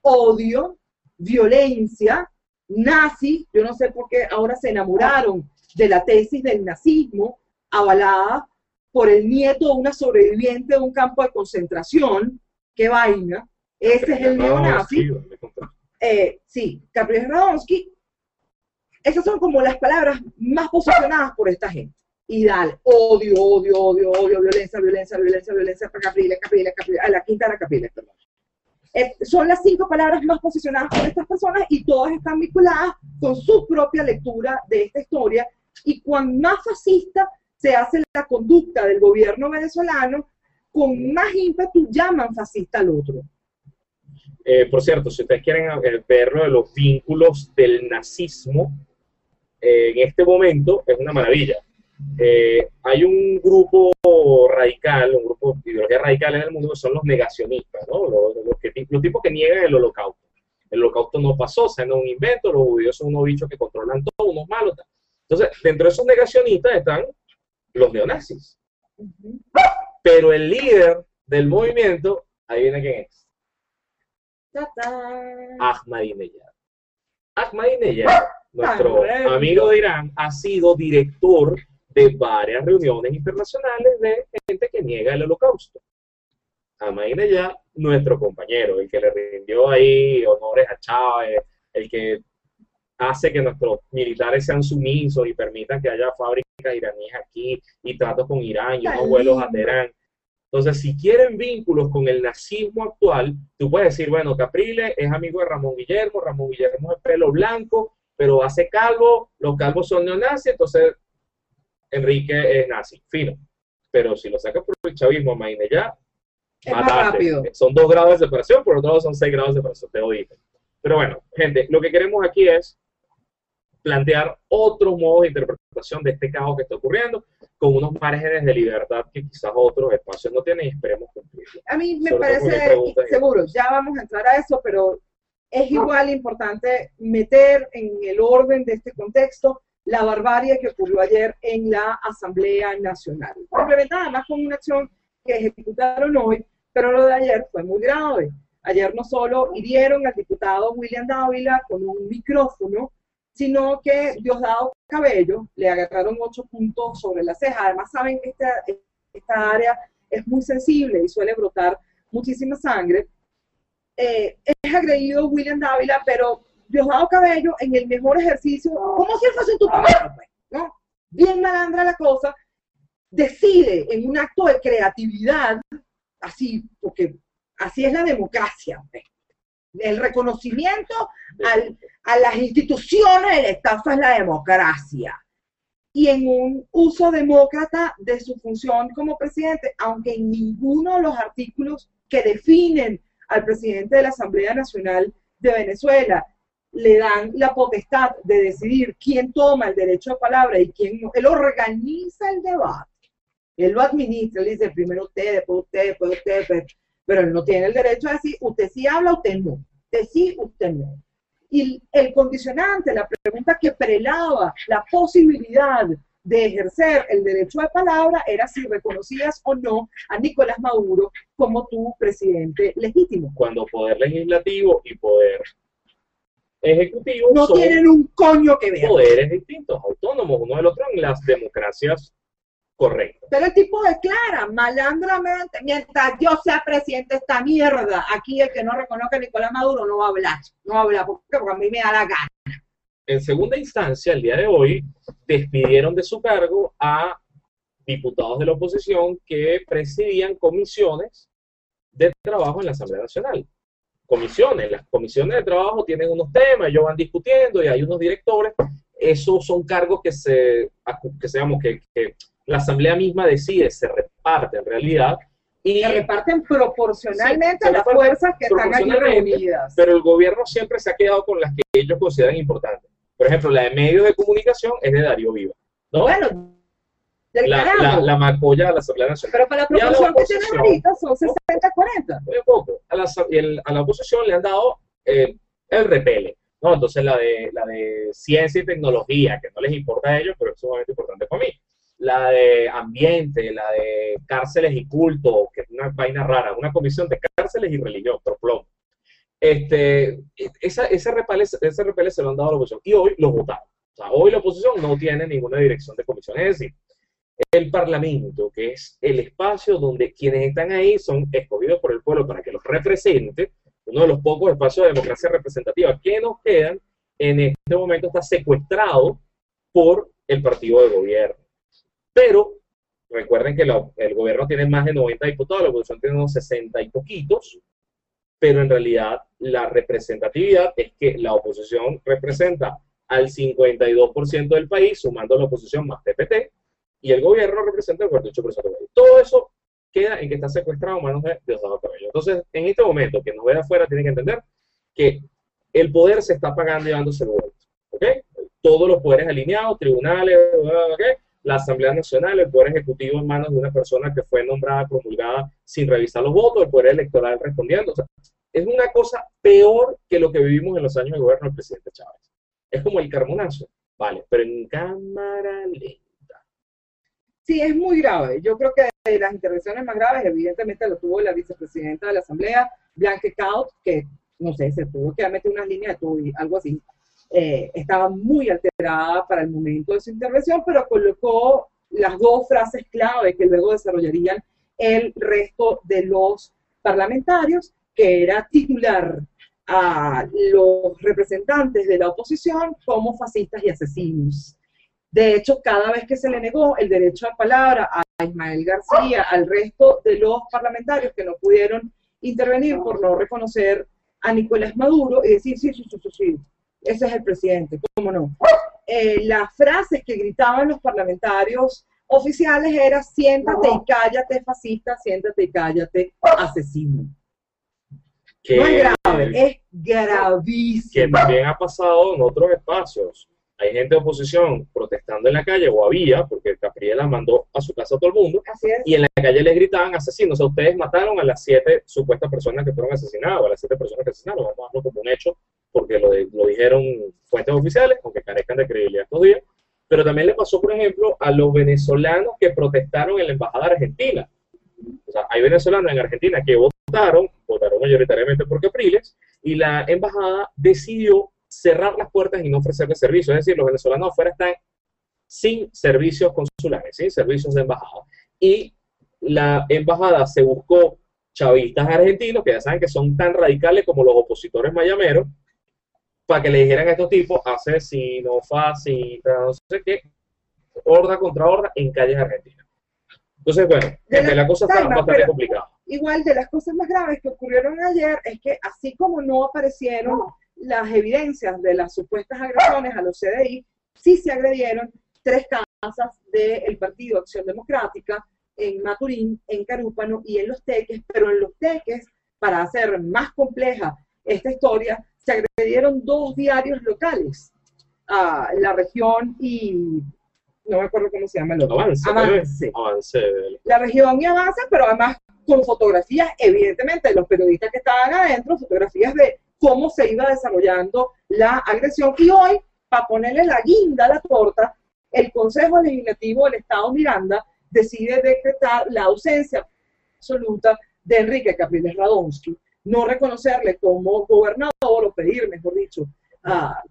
odio, violencia, nazi, yo no sé por qué ahora se enamoraron de la tesis del nazismo, avalada por el nieto de una sobreviviente de un campo de concentración, qué vaina, ese es el neonazi. Eh, sí, Gabriel Radonsky. Esas son como las palabras más posicionadas por esta gente. Y dale, odio, odio, odio, odio, violencia, violencia, violencia, violencia, Capriles, Capriles, Capriles, a la quinta la Capriles, perdón. Eh, son las cinco palabras más posicionadas por estas personas y todas están vinculadas con su propia lectura de esta historia. Y cuando más fascista se hace la conducta del gobierno venezolano, con más ímpetu llaman fascista al otro. Eh, por cierto, si ustedes quieren eh, ver de los vínculos del nazismo, en este momento es una maravilla. Hay un grupo radical, un grupo de ideología radical en el mundo que son los negacionistas, ¿no? los, tipos que niegan el holocausto. el holocausto no pasó, o sea, no es un invento, los judíos son unos bichos que controlan todo, unos malos. Entonces, dentro de esos negacionistas están los neonazis. Pero el líder del movimiento, ahí viene quién es. Ahmadinejad. Ahmadinejad, nuestro amigo de Irán, ha sido director de varias reuniones internacionales de gente que niega el holocausto. Ahmadinejad, nuestro compañero, el que le rindió ahí honores a Chávez, el que hace que nuestros militares sean sumisos y permitan que haya fábricas iraníes aquí y tratos con Irán y unos vuelos a Teherán. Entonces, si quieren vínculos con el nazismo actual, tú puedes decir, bueno, Capriles es amigo de Ramón Guillermo, Ramón Guillermo es pelo blanco, pero hace calvo, los calvos son neonazis, entonces Enrique es nazi, fino. Pero si lo sacas por el chavismo, imagínate ya, Son dos grados de separación, por otro lado son seis grados de separación, te lo dije. Pero bueno, gente, lo que queremos aquí es plantear otros modos de interpretación de este caos que está ocurriendo con unos márgenes de libertad que quizás otros espacios no tienen y esperemos cumplir. A mí me parece seguro, ya vamos a entrar a eso, pero es igual importante meter en el orden de este contexto la barbarie que ocurrió ayer en la Asamblea Nacional. Complementada además con una acción que ejecutaron hoy, pero lo de ayer fue muy grave. Ayer no solo hirieron al diputado William Dávila con un micrófono, sino que Diosdado Cabello le agarraron ocho puntos sobre la ceja. Además, saben que esta, esta área es muy sensible y suele brotar muchísima sangre. Eh, es agredido William Dávila, pero Diosdado Cabello, en el mejor ejercicio, como si él fuese tu papá, pues, ¿no? Bien malandra la cosa, decide en un acto de creatividad, así, porque así es la democracia, pues, el reconocimiento a las instituciones del Estado es la democracia. Y en un uso demócrata de su función como presidente, aunque en ninguno de los artículos que definen al presidente de la Asamblea Nacional de Venezuela le dan la potestad de decidir quién toma el derecho de palabra y quién no. Él organiza el debate. Él lo administra, él dice primero usted, después usted, después usted, pero él no tiene el derecho a decir, usted sí habla, usted no. Usted sí, usted no. Y el condicionante, la pregunta que prelaba la posibilidad de ejercer el derecho de palabra era si reconocías o no a Nicolás Maduro como tu presidente legítimo. Cuando poder legislativo y poder ejecutivo no tienen un coño que ver. Poderes distintos, autónomos uno del otro en las democracias Correcto. Pero el tipo declara malandramente, mientras yo sea presidente de esta mierda, aquí el que no reconozca a Nicolás Maduro no va a hablar, no va a hablar, porque, a mí me da la gana. En segunda instancia, el día de hoy, despidieron de su cargo a diputados de la oposición que presidían comisiones de trabajo en la Asamblea Nacional. Comisiones, las comisiones de trabajo tienen unos temas, ellos van discutiendo y hay unos directores. Esos son cargos que se, que, seamos, que, que la asamblea misma decide, se reparte en realidad. Y se reparten proporcionalmente a las fuerzas que están aquí reunidas. Pero el gobierno siempre se ha quedado con las que ellos consideran importantes. Por ejemplo, la de medios de comunicación es de Darío Viva. ¿no? Bueno, la, la, la, macolla de la Asamblea Nacional. Pero para la proporción que tienen ahorita son 60-40. Muy poco. A la, a la oposición le han dado eh, el repele. ¿no? Entonces la de, la de ciencia y tecnología, que no les importa a ellos, pero es sumamente importante para mí la de ambiente, la de cárceles y culto, que es una vaina rara, una comisión de cárceles y religión, plomo. Este, esa, ese, repele, ese repele se lo han dado a la oposición y hoy lo votaron. O sea, hoy la oposición no tiene ninguna dirección de comisión. Es decir, el Parlamento, que es el espacio donde quienes están ahí son escogidos por el pueblo para que los represente, uno de los pocos espacios de democracia representativa que nos quedan, en este momento está secuestrado por el partido de gobierno. Pero recuerden que el gobierno tiene más de 90 diputados, la oposición tiene unos 60 y poquitos, pero en realidad la representatividad es que la oposición representa al 52% del país, sumando la oposición más PPT, y el gobierno representa el 48% del. Todo eso queda en que está secuestrado en manos de Diosdado Cabello. Entonces, en este momento, que nos ve afuera tiene que entender que el poder se está pagando y dándose el vuelto. ¿Ok? Todos los poderes alineados, tribunales, ¿ok? la Asamblea Nacional, el Poder Ejecutivo en manos de una persona que fue nombrada, promulgada sin revisar los votos, el Poder Electoral respondiendo. es una cosa peor que lo que vivimos en los años de gobierno del presidente Chávez. Es como el carmonazo, vale, pero en cámara lenta. Sí, es muy grave. Yo creo que de las intervenciones más graves, evidentemente lo tuvo la vicepresidenta de la Asamblea, Bianca Kaut, que no sé, se tuvo que meter unas líneas de todo y algo así. Eh, estaba muy alterada para el momento de su intervención, pero colocó las dos frases clave que luego desarrollarían el resto de los parlamentarios, que era titular a los representantes de la oposición como fascistas y asesinos. De hecho, cada vez que se le negó el derecho a palabra a Ismael García, al resto de los parlamentarios que no pudieron intervenir por no reconocer a Nicolás Maduro y decir, sí, sí, sí, sí, sí ese es el presidente, ¿cómo no? Eh, las frases que gritaban los parlamentarios oficiales era siéntate y cállate fascista, siéntate y cállate asesino. no es grave, es gravísimo. Que también ha pasado en otros espacios hay gente de oposición protestando en la calle, o había, porque Capriela mandó a su casa a todo el mundo, y en la calle les gritaban asesinos. O sea, ustedes mataron a las siete supuestas personas que fueron asesinadas, a las siete personas que asesinaron, vamos a darlo como un hecho, porque lo, lo dijeron fuentes oficiales, aunque carezcan de credibilidad estos días. Pero también le pasó, por ejemplo, a los venezolanos que protestaron en la embajada argentina. O sea, hay venezolanos en Argentina que votaron, votaron mayoritariamente por Capriles, y la embajada decidió cerrar las puertas y no ofrecerle servicio. Es decir, los venezolanos afuera están sin servicios consulares, sin servicios de embajada. Y la embajada se buscó chavistas argentinos, que ya saben que son tan radicales como los opositores mayameros, para que le dijeran a estos tipos asesinos, fascistas, no sé qué, horda contra horda en calles argentinas. Entonces, bueno, la, la cosa está bastante complicada. Igual de las cosas más graves que ocurrieron ayer es que así como no aparecieron las evidencias de las supuestas agresiones a los CDI, sí se agredieron tres casas del Partido Acción Democrática en Maturín, en Carúpano y en Los Teques, pero en Los Teques, para hacer más compleja esta historia, se agredieron dos diarios locales, a la región y no me acuerdo cómo se llama el otro. Avance. Avance. Avance. La región y Avance, pero además con fotografías, evidentemente, de los periodistas que estaban adentro, fotografías de cómo se iba desarrollando la agresión. Y hoy, para ponerle la guinda a la torta, el Consejo Legislativo del Estado Miranda decide decretar la ausencia absoluta de Enrique Capriles Radonsky, no reconocerle como gobernador o pedir, mejor dicho,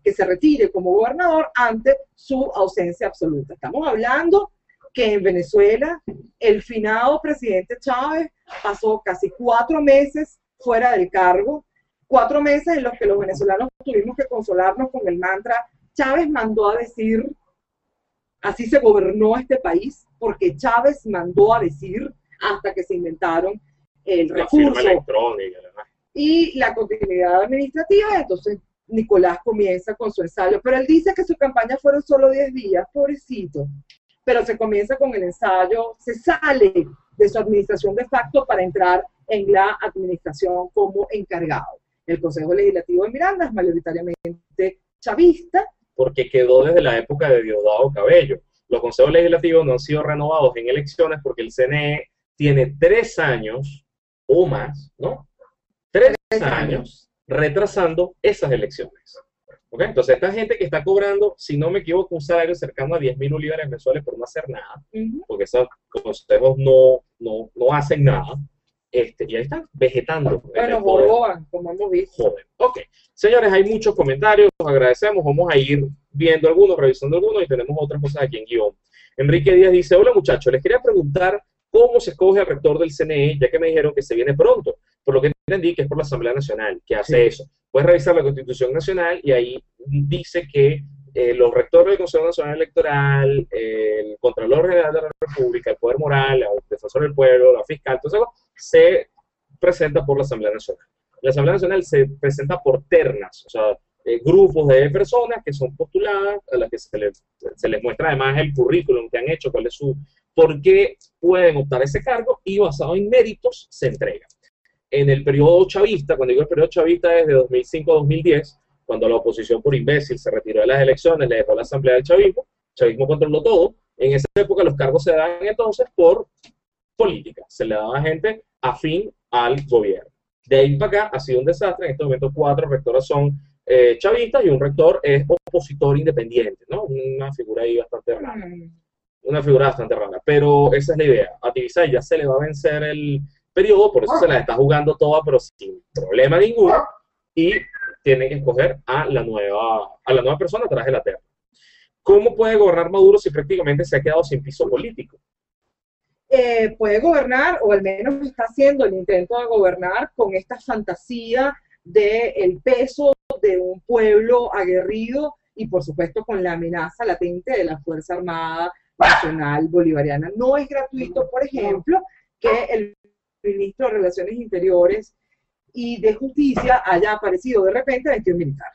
que se retire como gobernador ante su ausencia absoluta. Estamos hablando que en Venezuela el finado presidente Chávez pasó casi cuatro meses fuera del cargo, cuatro meses en los que los venezolanos tuvimos que consolarnos con el mantra, Chávez mandó a decir, así se gobernó este país, porque Chávez mandó a decir hasta que se inventaron el recurso y la continuidad administrativa, entonces Nicolás comienza con su ensayo, pero él dice que su campaña fueron solo 10 días, pobrecito, pero se comienza con el ensayo, se sale de su administración de facto para entrar en la administración como encargado. El Consejo Legislativo de Miranda es mayoritariamente chavista. Porque quedó desde la época de Diosdado Cabello. Los consejos legislativos no han sido renovados en elecciones porque el CNE tiene tres años o más, ¿no? Tres, años retrasando esas elecciones. Entonces, esta gente que está cobrando, si no me equivoco, un salario cercano a 10 mil bolívares mensuales por no hacer nada, porque esos consejos no, no, no hacen nada, este, y ahí están vegetando. Bueno, joder, como hemos visto. Joder. Ok. Señores, hay muchos comentarios, los agradecemos. Vamos a ir viendo algunos, revisando algunos y tenemos otras cosas aquí en guion. Enrique Díaz dice: Hola muchachos, les quería preguntar cómo se escoge al rector del CNE, ya que me dijeron que se viene pronto. Por lo que entendí que es por la Asamblea Nacional que hace eso. Puedes revisar la Constitución Nacional y ahí dice que eh, los rectores del Consejo Nacional Electoral, el Contralor General de la República, el Poder Moral, el Defensor del Pueblo, la Fiscal, todo eso, se presenta por la Asamblea Nacional. La Asamblea Nacional se presenta por ternas, o sea, eh, grupos de personas que son postuladas, a las que se les, muestra además el currículum que han hecho, cuál es su, por qué pueden optar ese cargo y basado en méritos se entrega. En el periodo chavista, cuando digo el periodo chavista desde 2005 a 2010, cuando la oposición por imbécil se retiró de las elecciones, le dejó la asamblea del chavismo, el chavismo controló todo, en esa época los cargos se daban entonces por política, se le daba a gente afín al gobierno. De ahí para acá ha sido un desastre. En este momento cuatro rectoras son eh, chavistas y un rector es opositor independiente, ¿no? Una figura ahí bastante rara. Mm. Una figura bastante rara. Pero esa es la idea. A Tibisay ya se le va a vencer el periodo, por eso se la está jugando toda, pero sin problema ninguno. Y tiene que escoger a la nueva, a la nueva persona atrás de la terna. ¿Cómo puede gobernar Maduro si prácticamente se ha quedado sin piso político? Eh, puede gobernar, o al menos está haciendo el intento de gobernar con esta fantasía del el peso de un pueblo aguerrido y por supuesto con la amenaza latente de la Fuerza Armada Nacional Bolivariana. No es gratuito, por ejemplo, que el ministro de Relaciones Interiores y de Justicia haya aparecido de repente vestido militar.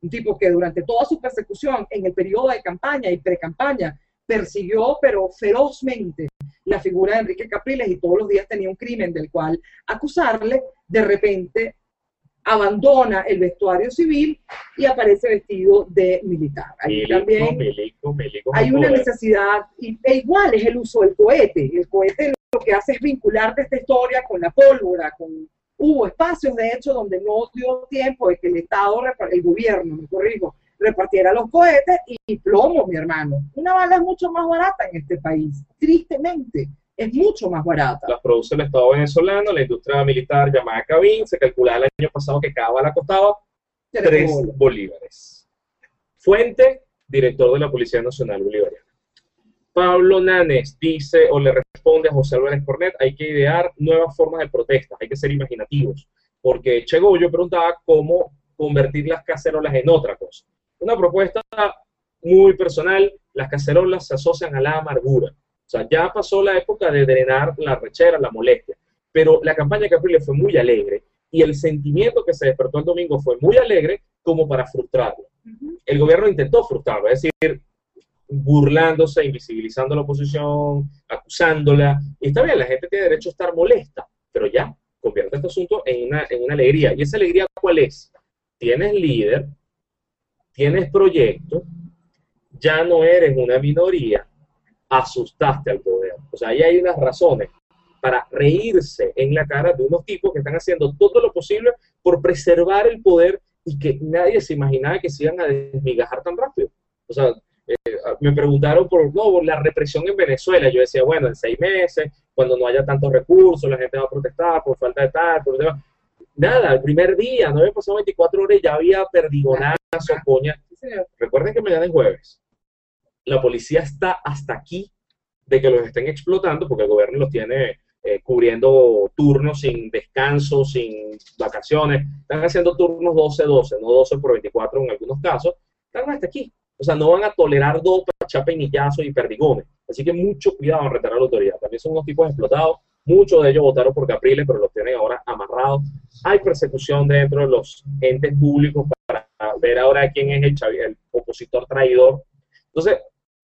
Un tipo que durante toda su persecución en el periodo de campaña y pre-campaña persiguió, pero ferozmente, la figura de Enrique Capriles y todos los días tenía un crimen del cual acusarle, de repente abandona el vestuario civil y aparece vestido de militar. Ahí Milico, también milico, milico, hay una necesidad, y, e igual es el uso del cohete. El cohete lo que hace es vincularte esta historia con la pólvora, con... Hubo espacios, de hecho, donde no dio tiempo de que el Estado, el gobierno, me corrijo, repartiera los cohetes y plomo, mi hermano. Una bala es mucho más barata en este país, tristemente, es mucho más barata. Las produce el Estado venezolano, la industria militar llamada Cabin, se calculaba el año pasado que cada bala costaba tres bolívares. Fuente, director de la Policía Nacional Bolivariana. Pablo Nanes dice o le responde a José Álvarez Cornet, hay que idear nuevas formas de protesta, hay que ser imaginativos, porque Che Goyo preguntaba cómo convertir las cacerolas en otra cosa. Una propuesta muy personal, las cacerolas se asocian a la amargura. O sea, ya pasó la época de drenar la rechera, la molestia, pero la campaña de Capriles fue muy alegre y el sentimiento que se despertó el domingo fue muy alegre como para frustrarlo el gobierno intentó frustrarlo, es decir, burlándose, invisibilizando a la oposición, acusándola. Y está bien, la gente tiene derecho a estar molesta, pero ya, convierte este asunto en una, en una alegría. ¿Y esa alegría cuál es? Tienes líder, tienes proyecto, ya no eres una minoría, asustaste al poder. O sea, ahí hay unas razones para reírse en la cara de unos tipos que están haciendo todo lo posible por preservar el poder y que nadie se imaginaba que se iban a desmigajar tan rápido. O sea, eh, me preguntaron por, no, la represión en Venezuela. Yo decía, bueno, en seis meses, cuando no haya tantos recursos, la gente va a protestar por falta de tal, por demás. Nada, el primer día, no había pasado 24 horas y ya había perdigonazo, coña. Recuerden que mañana es jueves. La policía está hasta aquí de que los estén explotando porque el gobierno los tiene eh, cubriendo turnos sin descanso, sin vacaciones. Están haciendo turnos 12-12, no 12 por 24 en algunos casos. Están hasta aquí. O sea, no van a tolerar dos chapinillazos y perdigones. Así que mucho cuidado en retener a la autoridad. También son unos tipos explotados. Muchos de ellos votaron por Capriles, pero los tienen ahora amarrados. Hay persecución dentro de los entes públicos para ver ahora quién es el, chavi- el opositor traidor. Entonces,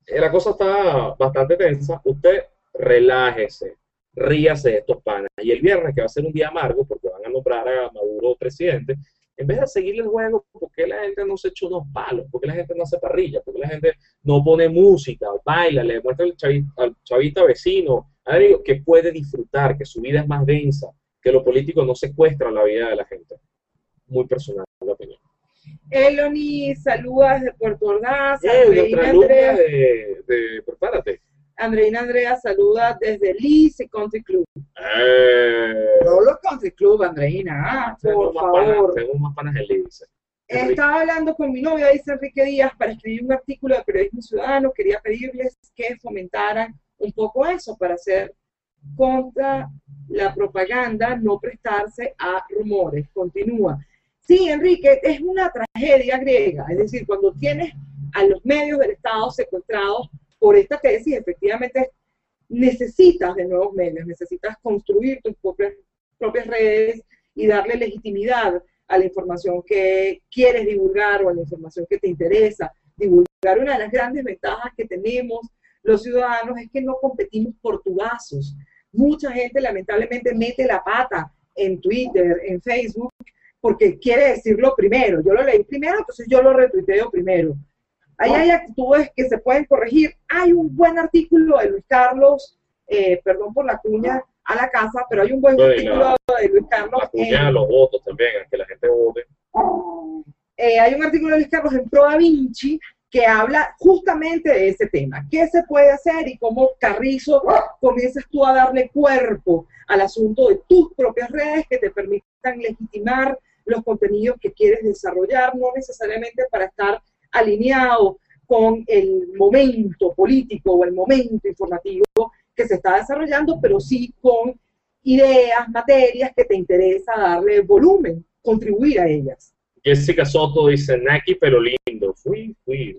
eh, la cosa está bastante tensa. Usted relájese, ríase de estos panas. Y el viernes, que va a ser un día amargo, porque van a nombrar a Maduro presidente, en vez de seguirle el juego, ¿por qué la gente no se echa unos palos? ¿Por qué la gente no hace parrilla? ¿Por qué la gente no pone música, baila, le muestra al al chavista vecino, a ver, que puede disfrutar, que su vida es más densa, que lo político no secuestra la vida de la gente? Muy personal, la opinión. Eloni, saluda desde Puerto Ordaz. Eh, nuestra Andrea, de, de Prepárate. Andreina Andrea saluda desde Lice Country Club. Eh, No los Country Club, Andreina, ah, por más panas, favor. tengo más panas en. Enrique. Estaba hablando con mi novia, dice Enrique Díaz, para escribir un artículo de periodismo ciudadano. Quería pedirles que fomentaran un poco eso para hacer contra la propaganda, no prestarse a rumores. Continúa. Sí, Enrique, es una tragedia griega. Es decir, cuando tienes a los medios del Estado secuestrados por esta tesis, efectivamente necesitas de nuevos medios, necesitas construir tus propias, propias redes y darle legitimidad a la información que quieres divulgar o a la información que te interesa divulgar. Una de las grandes ventajas que tenemos los ciudadanos es que no competimos por tubazos. Mucha gente lamentablemente mete la pata en Twitter, en Facebook, porque quiere decirlo primero. Yo lo leí primero, entonces yo lo retuiteo primero. Ahí hay actitudes que se pueden corregir. Hay un buen artículo de Luis Carlos, eh, perdón por la cuña, a la casa, pero hay un buen artículo la- de Luis Carlos La en- cuña de los votos también, a que la gente vote. eh, hay un artículo de Luis Carlos en Pro Da Vinci que habla justamente de ese tema. ¿Qué se puede hacer y cómo Carrizo comienzas tú a darle cuerpo al asunto de tus propias redes que te permitan legitimar los contenidos que quieres desarrollar, no necesariamente para estar alineado con el momento político o el momento informativo que se está desarrollando, pero sí con ideas, materias que te interesa darle volumen, contribuir a ellas. Jessica Soto dice, Naki pero lindo. Fui, fui.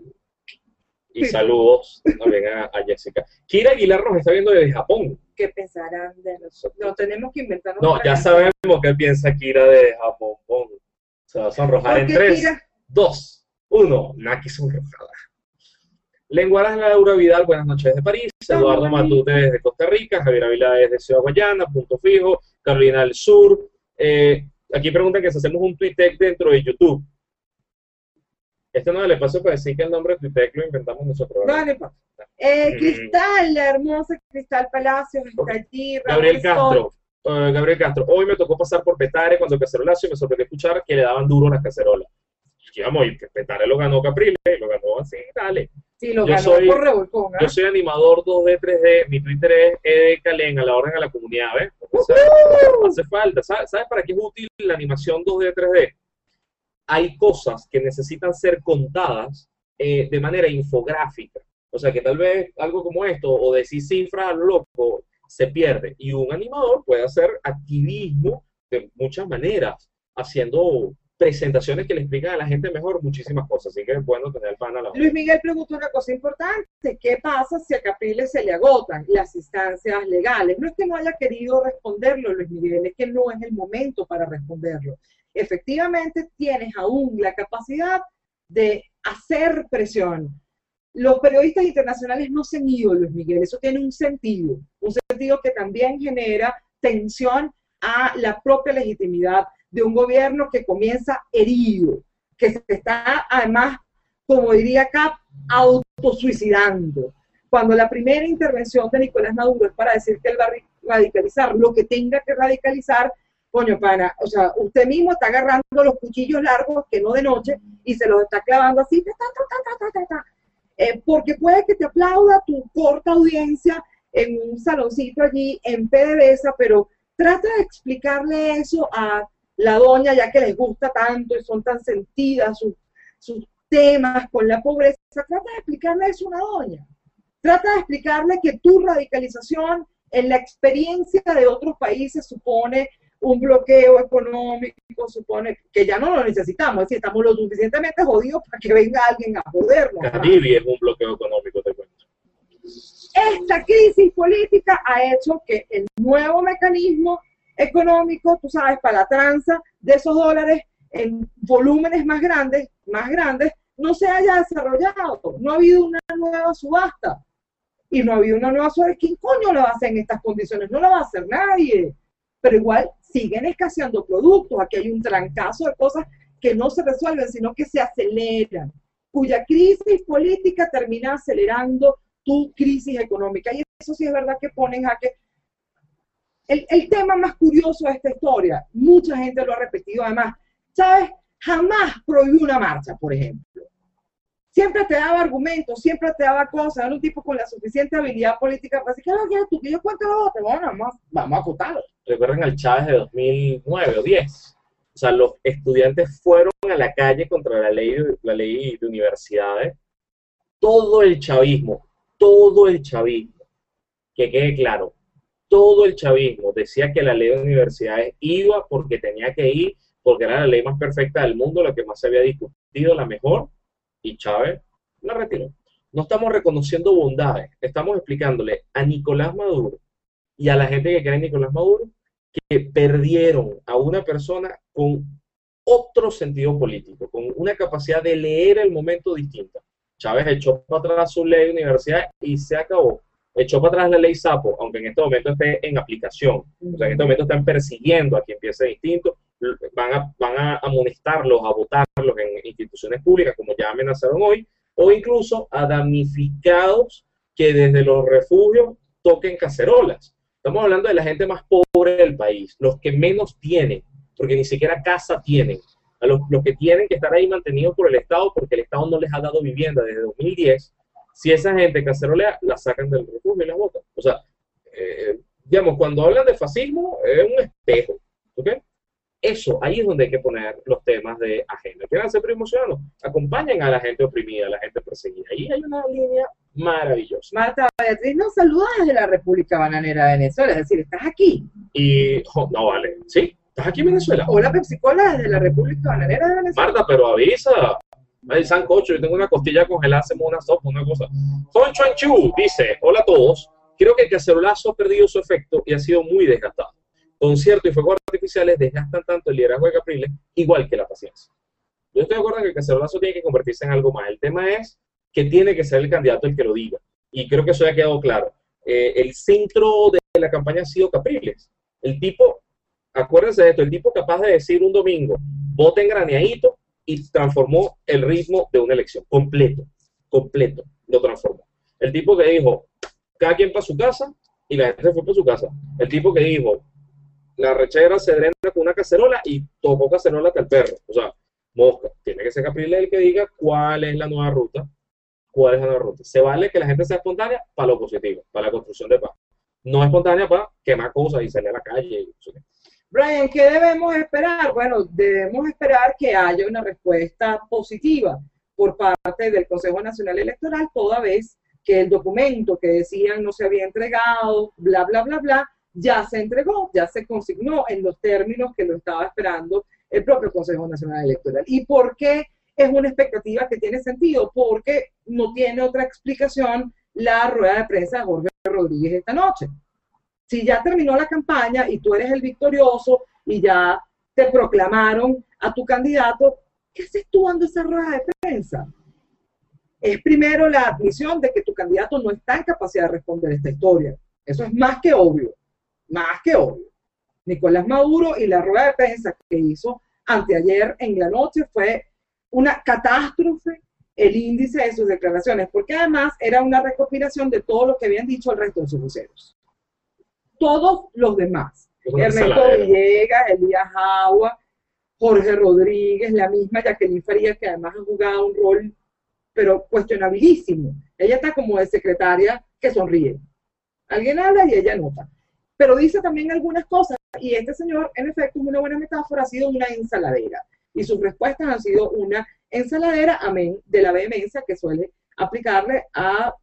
Y Sí. saludos también a, a Jessica. Kira Aguilar nos está viendo desde Japón. ¿Qué pensarán de nosotros? No tenemos que inventarnos. No, ya sabemos qué piensa Kira de Japón. Se va a sonrojar en Porque tres, Kira- dos, uno. Naki sonrojada. Lenguaras Laura Vidal, buenas noches de París. Eduardo. Matute desde Costa Rica. Javier Ávila desde Ciudad Guayana, Punto Fijo. Carolina del Sur. Eh, aquí preguntan que si hacemos un Twitter dentro de YouTube. Este no le paso para decir que el nombre de Twitter lo inventamos nosotros. ¿verdad? No, no importa. Eh, Mm. Cristal, la hermosa Cristal Palacios está allí. Gabriel. Castro. eh, Gabriel Castro, hoy me tocó pasar por Petare cuando Cacerolazo y me sorprendió escuchar que le daban duro a las cacerolas. Y vamos, y Petare lo ganó Capriles, lo ganó así, dale. Sí, lo Yo ganó soy- por revolcón. ¿ah? Yo soy animador 2D, 3D, mi Twitter es edcalen, a la orden a la comunidad, ¿ves? O sea, hace falta. ¿Sabes ¿Sabes para qué es útil la animación 2D, 3D? Hay cosas que necesitan ser contadas eh, de manera infográfica. O sea, que tal vez algo como esto, o decir cifras a lo loco, se pierde. Y un animador puede hacer activismo de muchas maneras, haciendo presentaciones que le explican a la gente mejor muchísimas cosas. Así que es bueno tener el pan a la mano. Luis Miguel preguntó una cosa importante, ¿qué pasa si a Capriles se le agotan las instancias legales? No es que no haya querido responderlo Luis Miguel, es que no es el momento para responderlo. Efectivamente, tienes aún la capacidad de hacer presión. Los periodistas internacionales no se han ido, Luis Miguel, eso tiene un sentido, un sentido que también genera tensión a la propia legitimidad de un gobierno que comienza herido, que se está además como diría acá, autosuicidando. Cuando la primera intervención de Nicolás Maduro es para decir que él va a radicalizar lo que tenga que radicalizar, coño, pana, o sea, usted mismo está agarrando los cuchillos largos, que no de noche, y se los está clavando así, ta, ta, ta. Eh, porque puede que te aplauda tu corta audiencia en un saloncito allí en PDVSA, pero trata de explicarle eso a la doña, ya que les gusta tanto y son tan sentidas sus, sus temas con la pobreza, trata de explicarle eso a una doña. Trata de explicarle que tu radicalización en la experiencia de otros países supone un bloqueo económico, supone que ya no lo necesitamos, es decir, estamos lo suficientemente jodidos para que venga alguien a jodernos. ¿no? Caribe es un bloqueo económico, te cuento. Esta crisis política ha hecho que el nuevo mecanismo económico, tú sabes, para la tranza de esos dólares en volúmenes más grandes, más grandes, no se haya desarrollado. No ha habido una nueva subasta. Y no ha habido una nueva subasta. ¿Quién coño lo va a hacer en estas condiciones? No lo va a hacer nadie. Pero igual siguen escaseando productos. Aquí hay un trancazo de cosas que no se resuelven, sino que se aceleran, cuya crisis política termina acelerando tu crisis económica. Y eso sí es verdad que ponen a que... El, el tema más curioso de esta historia, mucha gente lo ha repetido además, ¿sabes? Jamás prohibió una marcha, por ejemplo. Siempre te daba argumentos, siempre te daba cosas, era un tipo con la suficiente habilidad política para decir, ¿qué quieres tú? Que yo cuento los votos. Bueno, vamos, vamos a acotarlo. Recuerden al Chávez de 2009 o 10. O sea, los estudiantes fueron a la calle contra la ley, la ley de universidades. Todo el chavismo, todo el chavismo, que quede claro, todo el chavismo decía que la ley de universidades iba porque tenía que ir, porque era la ley más perfecta del mundo, la que más se había discutido, la mejor, y Chávez la retiró. No estamos reconociendo bondades, estamos explicándole a Nicolás Maduro y a la gente que cree en Nicolás Maduro que perdieron a una persona con otro sentido político, con una capacidad de leer el momento distinta. Chávez echó para atrás su ley de universidad y se acabó. Echó para atrás la ley Sapo, aunque en este momento esté en aplicación. O sea, en este momento están persiguiendo a quien piense distinto, van a, van a amonestarlos, a votarlos en instituciones públicas, como ya amenazaron hoy, o incluso a damnificados que desde los refugios toquen cacerolas. Estamos hablando de la gente más pobre del país, los que menos tienen, porque ni siquiera casa tienen. A los, los que tienen que estar ahí mantenidos por el Estado, porque el Estado no les ha dado vivienda desde 2010. Si esa gente cacerolea, la sacan del refugio y la botan. O sea, eh, digamos, cuando hablan de fascismo, es un espejo. ¿Ok? Eso, ahí es donde hay que poner los temas de agenda. ¿Quieren ser primos ciudadanos? Acompañen a la gente oprimida, a la gente perseguida. Ahí hay una línea maravillosa. Marta Beatriz nos saluda desde la República Bananera de Venezuela, es decir, estás aquí. Y, no vale, ¿sí? ¿Estás aquí en Venezuela? Hola Pepsi Cola desde la República Bananera de Venezuela. Marta, pero avisa. Ay, sancocho, yo tengo una costilla congelada, hacemos una sopa, una cosa. Son Chuan Chu dice, hola a todos. Creo que el cacerolazo ha perdido su efecto y ha sido muy desgastado. Conciertos y fuegos artificiales desgastan tanto el liderazgo de Capriles, igual que la paciencia. Yo estoy de acuerdo en que el cacerolazo tiene que convertirse en algo más. El tema es que tiene que ser el candidato el que lo diga. Y creo que eso ya quedado claro. Eh, el centro de la campaña ha sido Capriles. El tipo, acuérdense de esto, el tipo capaz de decir un domingo, voten graneadito y transformó el ritmo de una elección. Completo, completo, lo transformó. El tipo que dijo, cada quien para su casa y la gente fue para su casa. El tipo que dijo, la rechera se drena con una cacerola y tocó cacerola hasta el perro. O sea, mosca. Tiene que ser Capriles el que diga cuál es la nueva ruta. ¿Cuál es la nueva ruta? Se vale que la gente sea espontánea para lo positivo, para la construcción de paz. No espontánea para quemar cosas y salir a la calle. y no. Brian, ¿qué debemos esperar? Bueno, debemos esperar que haya una respuesta positiva por parte del Consejo Nacional Electoral, toda vez que el documento que decían no se había entregado, bla, bla, bla, bla, ya se entregó, ya se consignó en los términos que lo estaba esperando el propio Consejo Nacional Electoral. ¿Y por qué es una expectativa que tiene sentido? Porque no tiene otra explicación la rueda de prensa de Jorge Rodríguez esta noche. Si ya terminó la campaña y tú eres el victorioso y ya te proclamaron a tu candidato, ¿qué haces tú dando esa rueda de prensa? Es primero la admisión de que tu candidato no está en capacidad de responder esta historia. Eso es más que obvio, más que obvio. Nicolás Maduro y la rueda de prensa que hizo anteayer en la noche fue una catástrofe el índice de sus declaraciones, porque además era una recopilación de todo lo que habían dicho el resto de sus voceros. Todos los demás. Ernesto. Villegas, Elías Agua, Jorge Rodríguez, la misma Jacqueline Farías, que además ha jugado un rol, pero cuestionabilísimo. Ella está como de secretaria que sonríe. Alguien habla y ella nota. Pero dice también algunas cosas, y este señor, en efecto, es una buena metáfora, ha sido una ensaladera. Y sus respuestas han sido una ensaladera, amén, de la vehemencia que suele aplicarle a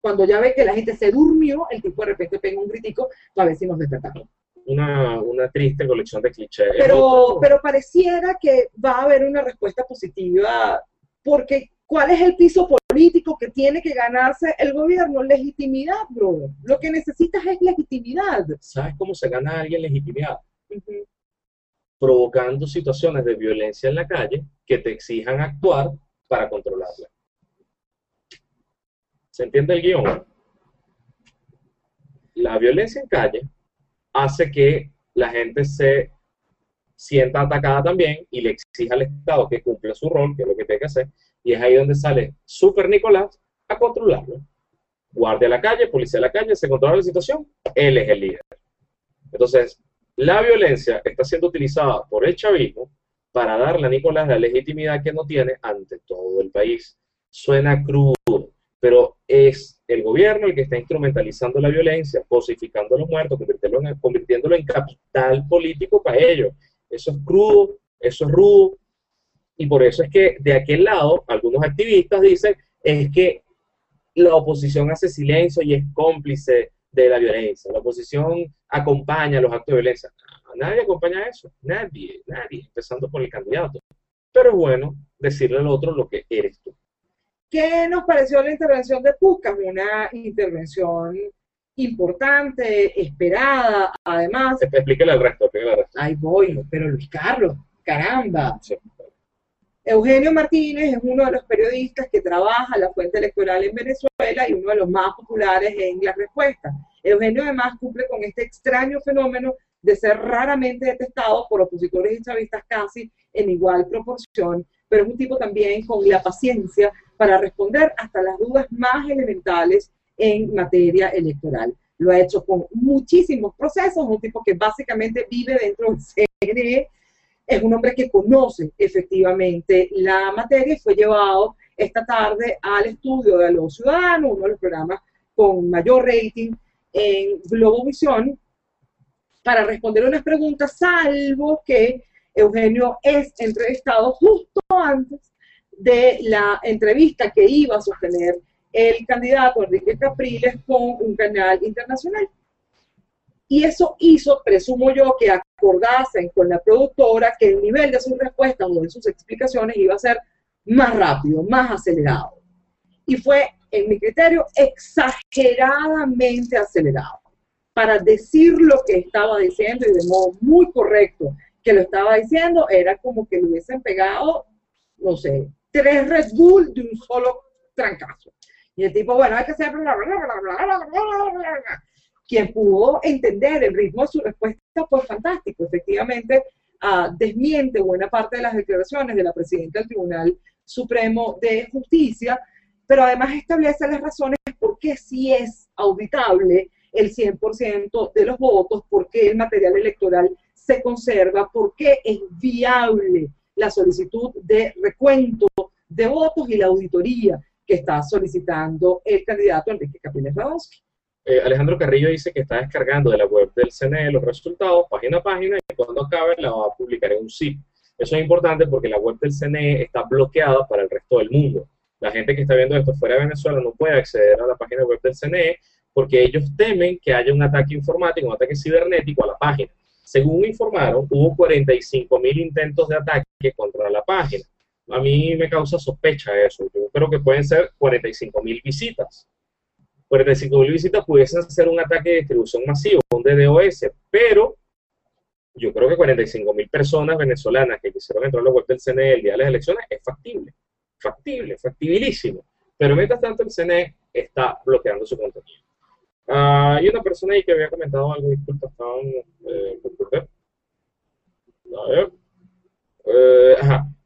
cuando ya ve que la gente se durmió, el tipo de repente pega un gritico para ver si nos despertamos. Una, una triste colección de clichés. Pero, pero pareciera que va a haber una respuesta positiva, porque ¿cuál es el piso político que tiene que ganarse el gobierno? Legitimidad, bro. Lo que necesitas es legitimidad. ¿Sabes cómo se gana a alguien legitimidad? Provocando situaciones de violencia en la calle que te exijan actuar para controlarla. ¿Se entiende el guion? La violencia en calle hace que la gente se sienta atacada también y le exija al Estado que cumpla su rol, que es lo que tiene que hacer, y es ahí donde sale Super Nicolás a controlarlo. Guardia la calle, policía a la calle, se controla la situación, él es el líder. Entonces, la violencia está siendo utilizada por el chavismo para darle a Nicolás la legitimidad que no tiene ante todo el país. Suena crudo, pero es el gobierno el que está instrumentalizando la violencia, cosificando a los muertos, convirtiéndolo en, convirtiéndolo en capital político para ellos. Eso es crudo, eso es rudo, y por eso es que de aquel lado, algunos activistas dicen, es que la oposición hace silencio y es cómplice de la violencia. La oposición acompaña los actos de violencia. Nadie acompaña eso, nadie, nadie, empezando por el candidato. Pero es bueno decirle al otro lo que eres tú. ¿Qué nos pareció la intervención de Pucas? Una intervención importante, esperada, además. Explíquele el resto, explíquele el resto. Ahí voy, pero Luis Carlos, caramba. Sí. Eugenio Martínez es uno de los periodistas que trabaja la fuente electoral en Venezuela y uno de los más populares en las respuestas. Eugenio además cumple con este extraño fenómeno de ser raramente detestado por opositores y chavistas casi en igual proporción, pero es un tipo también con la paciencia para responder hasta las dudas más elementales en materia electoral. lo ha hecho con muchísimos procesos, un tipo que básicamente vive dentro del CNE, es un hombre que conoce efectivamente la materia y fue llevado esta tarde al estudio de los ciudadanos, uno de los programas con mayor rating en Globovisión, para responder unas preguntas, salvo que Eugenio es entrevistado justo antes de la entrevista que iba a sostener el candidato Enrique Capriles con un canal internacional. Y eso hizo, presumo yo, que acordasen con la productora que el nivel de sus respuestas o de sus explicaciones iba a ser más rápido, más acelerado. Y fue, en mi criterio, exageradamente acelerado para decir lo que estaba diciendo y de modo muy correcto que lo estaba diciendo, era como que le hubiesen pegado, no sé, tres Red Bull de un solo trancazo. Y el tipo, bueno, hay que hacer Quien pudo entender el ritmo de su respuesta fue fantástico. Efectivamente, uh, desmiente buena parte de las declaraciones de la presidenta del Tribunal Supremo de Justicia, pero además establece las razones por qué sí es auditable el 100% de los votos, por qué el material electoral se conserva, por qué es viable la solicitud de recuento de votos y la auditoría que está solicitando el candidato Enrique Capriles Radonsky. Eh, Alejandro Carrillo dice que está descargando de la web del CNE los resultados página a página y cuando acabe la va a publicar en un zip. Eso es importante porque la web del CNE está bloqueada para el resto del mundo. La gente que está viendo esto fuera de Venezuela no puede acceder a la página web del CNE porque ellos temen que haya un ataque informático, un ataque cibernético a la página. Según informaron, hubo 45 mil intentos de ataque contra la página a mí me causa sospecha eso. Yo creo que pueden ser 45 mil visitas. 45 mil visitas pudiesen ser un ataque de distribución masivo, un DDoS, pero yo creo que 45 mil personas venezolanas que quisieron entrar a la web del CNE el día de las elecciones es factible, factible, factibilísimo. Pero mientras tanto el CNE está bloqueando su contenido. Ah, hay una persona ahí que había comentado algo, disculpa, estaban eh, A ver. Eh,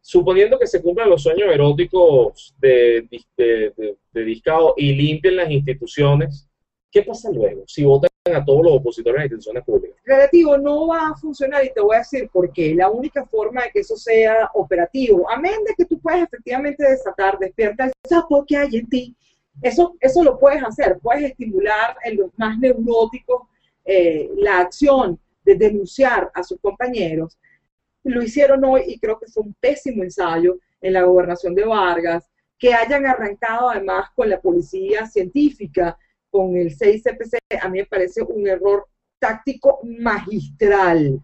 suponiendo que se cumplan los sueños eróticos de, Discao y limpien las instituciones, ¿qué pasa luego si votan a todos los opositores de las instituciones públicas? Relativo, no va a funcionar y te voy a decir por qué. La única forma de que eso sea operativo, amén de que tú puedes efectivamente desatar, despierta el sapo que hay en ti, eso, eso lo puedes hacer, puedes estimular en los más neuróticos eh, la acción de denunciar a sus compañeros, lo hicieron hoy y creo que fue un pésimo ensayo en la gobernación de Vargas, que hayan arrancado además con la policía científica, con el 6CPC, a mí me parece un error táctico magistral.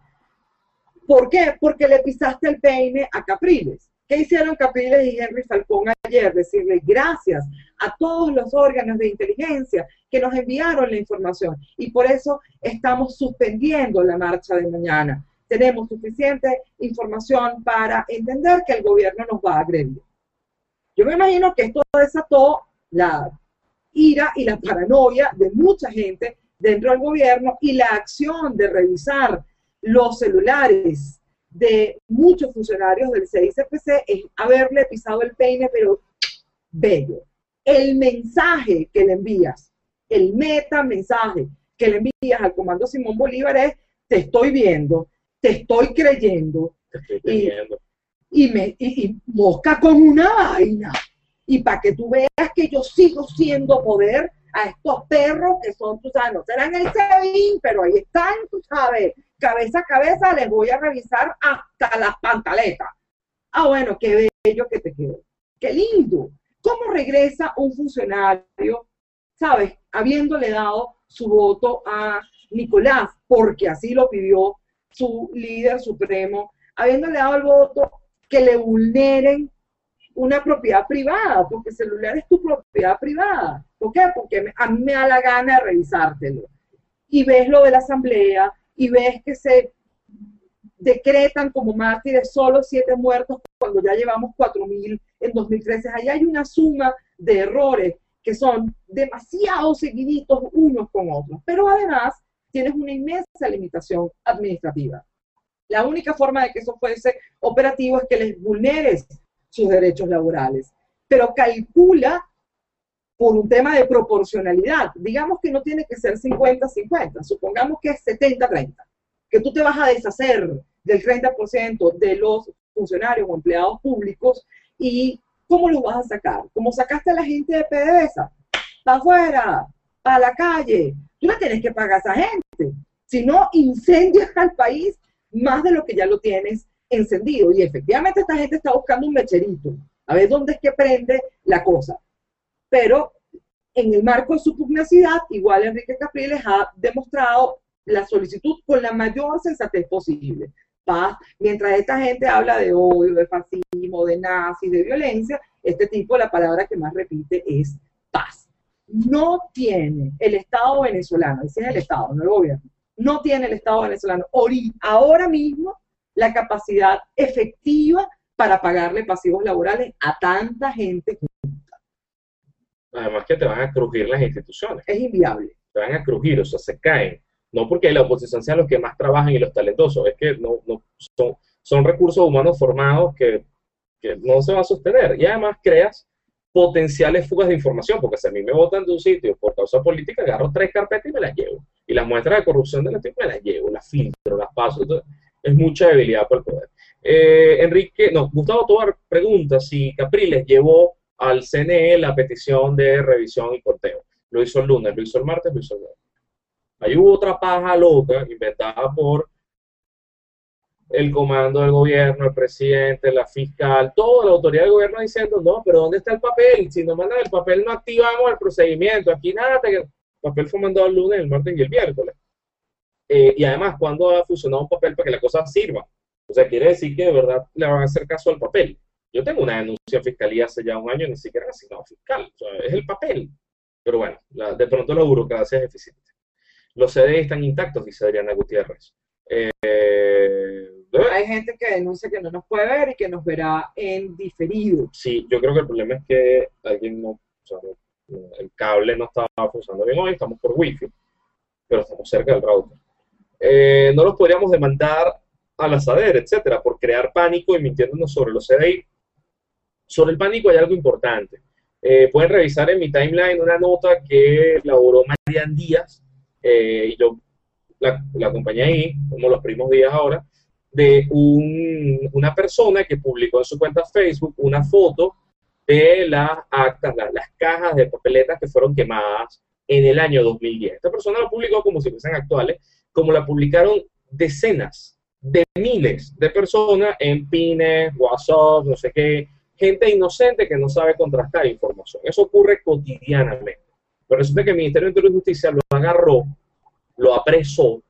¿Por qué? Porque le pisaste el peine a Capriles. ¿Qué hicieron Capriles y Henry Falcón ayer? Decirle gracias a todos los órganos de inteligencia que nos enviaron la información. Y por eso estamos suspendiendo la marcha de mañana tenemos suficiente información para entender que el gobierno nos va a agredir. Yo me imagino que esto desató la ira y la paranoia de mucha gente dentro del gobierno y la acción de revisar los celulares de muchos funcionarios del CICPC es haberle pisado el peine, pero bello. El mensaje que le envías, el meta mensaje que le envías al comando Simón Bolívar es, te estoy viendo, te estoy creyendo. y, me, y, mosca con una vaina. Y para que tú veas que yo sigo siendo poder a estos perros que son, tú sabes, no serán el SEBIN, pero ahí están, tú sabes, cabeza a cabeza les voy a revisar hasta las pantaletas. Ah, bueno, qué bello que te quedó. Qué lindo. ¿Cómo regresa un funcionario, sabes, habiéndole dado su voto a Nicolás, porque así lo pidió su líder supremo, habiéndole dado el voto, que le vulneren una propiedad privada, porque el celular es tu propiedad privada. ¿Por qué? Porque a mí me da la gana de revisártelo. Y ves lo de la asamblea y ves que se decretan como mártires solo siete muertos cuando ya llevamos cuatro mil en 2013. Ahí hay una suma de errores que son demasiado seguiditos unos con otros. Pero además tienes una inmensa limitación administrativa. La única forma de que eso fuese operativo es que les vulneres sus derechos laborales. Pero calcula por un tema de proporcionalidad. Digamos que no tiene que ser 50-50, supongamos que es 70-30, que tú te vas a deshacer del 30% de los funcionarios o empleados públicos y ¿cómo los vas a sacar? Como sacaste a la gente de PDVSA, para afuera, a la calle, tú la tienes que pagar a esa gente. Si no, incendias al país más de lo que ya lo tienes encendido. Y efectivamente esta gente está buscando un mecherito, a ver dónde es que prende la cosa pero en el marco de su pugnacidad, igual Enrique Capriles ha demostrado la solicitud con la mayor sensatez posible. Paz, mientras esta gente habla de odio, de fascismo, de nazis, de violencia, este tipo la palabra que más repite es paz. No tiene el Estado venezolano, ese es el Estado, no el gobierno, no tiene el Estado venezolano ahora mismo la capacidad efectiva para pagarle pasivos laborales a tanta gente además que te van a crujir las instituciones. Es inviable. Te van a crujir, o sea, se caen. No porque la oposición sea los que más trabajan y los talentosos, es que no, no son, son recursos humanos formados que, que no se van a sostener. Y además creas potenciales fugas de información, porque si a mí me votan de un sitio por causa política, agarro tres carpetas y me las llevo. Y las muestras de corrupción de la me las llevo, las filtro, las paso. es mucha debilidad por el poder. Eh, Enrique, no, Gustavo Tobar pregunta si Capriles llevó al CNE la petición de revisión y corteo. Lo hizo el lunes, lo hizo el martes, lo hizo el lunes. Ahí hubo otra paja loca inventada por el comando del gobierno, el presidente, la fiscal, toda la autoridad del gobierno diciendo, no, pero ¿dónde está el papel? Si no mandan el papel no activamos el procedimiento. Aquí nada, el papel fue mandado el lunes, el martes y el miércoles. Eh, y además, ¿cuándo ha funcionado un papel para que la cosa sirva? O sea, quiere decir que de verdad le van a hacer caso al papel. Yo tengo una denuncia en fiscalía hace ya un año, ni siquiera he asignado fiscal, es el papel. Pero bueno, de pronto la burocracia es eficiente. Los CDI están intactos, dice Adriana Gutiérrez. Eh, Hay gente que denuncia que no nos puede ver y que nos verá en diferido. Sí, yo creo que el problema es que alguien no, el cable no estaba funcionando bien hoy, estamos por wifi, pero estamos cerca del router. Eh, no los podríamos demandar a la SADER, etcétera, por crear pánico y mintiéndonos sobre los CDI. Sobre el pánico hay algo importante. Eh, pueden revisar en mi timeline una nota que elaboró Marian Díaz, eh, y yo la, acompañé ahí, como los primos días ahora, de una persona que publicó en su cuenta Facebook una foto de las actas, las cajas de papeletas que fueron quemadas en el año 2010. Esta persona lo publicó como si fuesen actuales, como la publicaron decenas de miles de personas en Pines, WhatsApp, no sé qué, gente inocente que no sabe contrastar información. Eso ocurre cotidianamente. Pero resulta que el Ministerio de Interior y Justicia lo agarró, lo apresó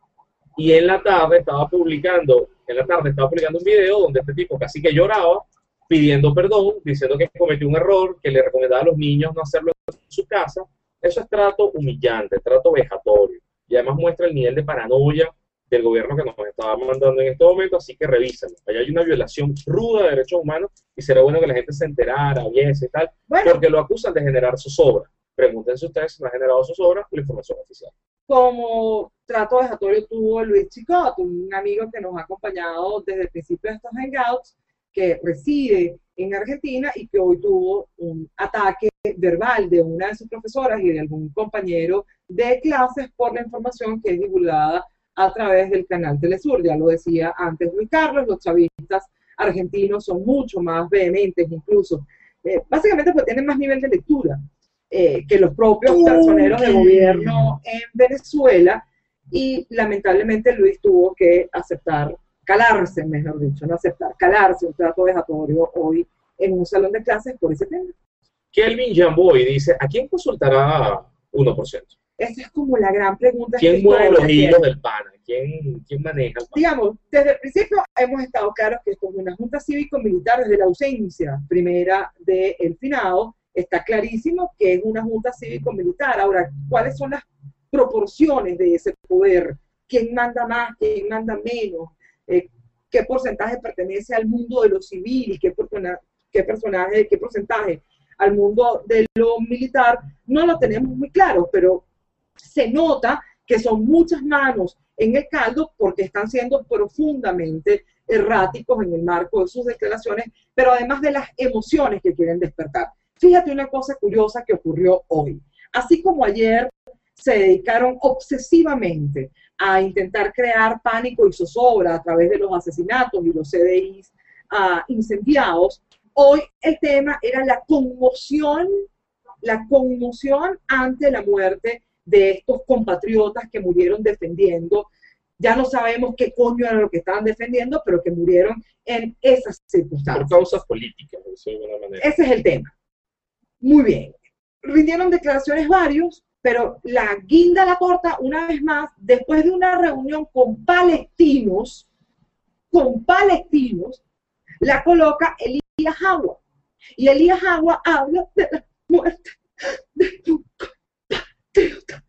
y en la tarde estaba publicando, en la tarde estaba publicando un video donde este tipo casi que lloraba pidiendo perdón, diciendo que cometió un error, que le recomendaba a los niños no hacerlo en su casa. Eso es trato humillante, trato vejatorio. Y además muestra el nivel de paranoia del gobierno que nos estaba mandando en este momento, así que revisen. Allá hay una violación ruda de derechos humanos y será bueno que la gente se enterara, viese y tal, porque lo acusan de generar zozobra. Pregúntense ustedes si no ha generado zozobra la información oficial. Como trato vejatorio tuvo Luis Chicot, un amigo que nos ha acompañado desde el principio de estos hangouts, que reside en Argentina y que hoy tuvo un ataque verbal de una de sus profesoras y de algún compañero de clases por la información que es divulgada a través del canal Telesur. Ya lo decía antes Luis Carlos, los chavistas argentinos son mucho más vehementes incluso. Eh, básicamente porque tienen más nivel de lectura eh, que los propios personeros de gobierno en Venezuela y lamentablemente Luis tuvo que aceptar, calarse, mejor dicho, no aceptar, calarse un trato vejatorio hoy en un salón de clases por ese tema. Kelvin Jamboy dice, ¿a quién consultará 1%? Esa es como la gran pregunta. ¿Quién mueve los hilos del PANA? ¿Quién, ¿Quién, maneja el PANA? Digamos, desde el principio hemos estado claros que como una Junta Cívico-Militar, desde la ausencia primera del finado, está clarísimo que es una Junta Cívico-Militar. Ahora, ¿cuáles son las proporciones de ese poder? ¿Quién manda más? ¿Quién manda menos? Eh, ¿Qué porcentaje pertenece al mundo de lo civil qué, qué, personaje, qué porcentaje al mundo de lo militar? No lo tenemos muy claro, pero se nota que son muchas manos en el caldo porque están siendo profundamente erráticos en el marco de sus declaraciones, pero además de las emociones que quieren despertar. Fíjate una cosa curiosa que ocurrió hoy. Así como ayer se dedicaron obsesivamente a intentar crear pánico y zozobra a través de los asesinatos y los CDIs uh, incendiados, hoy el tema era la conmoción, la conmoción ante la muerte de estos compatriotas que murieron defendiendo ya no sabemos qué coño era lo que estaban defendiendo, pero que murieron en esas circunstancias. Por causas políticas, de alguna manera. Ese es el tema. Muy bien. Rindieron declaraciones varios, pero la guinda la corta, una vez más, después de una reunión con palestinos, con palestinos, la coloca Elías Agua. Y Elías Agua habla de la muerte de un compatriota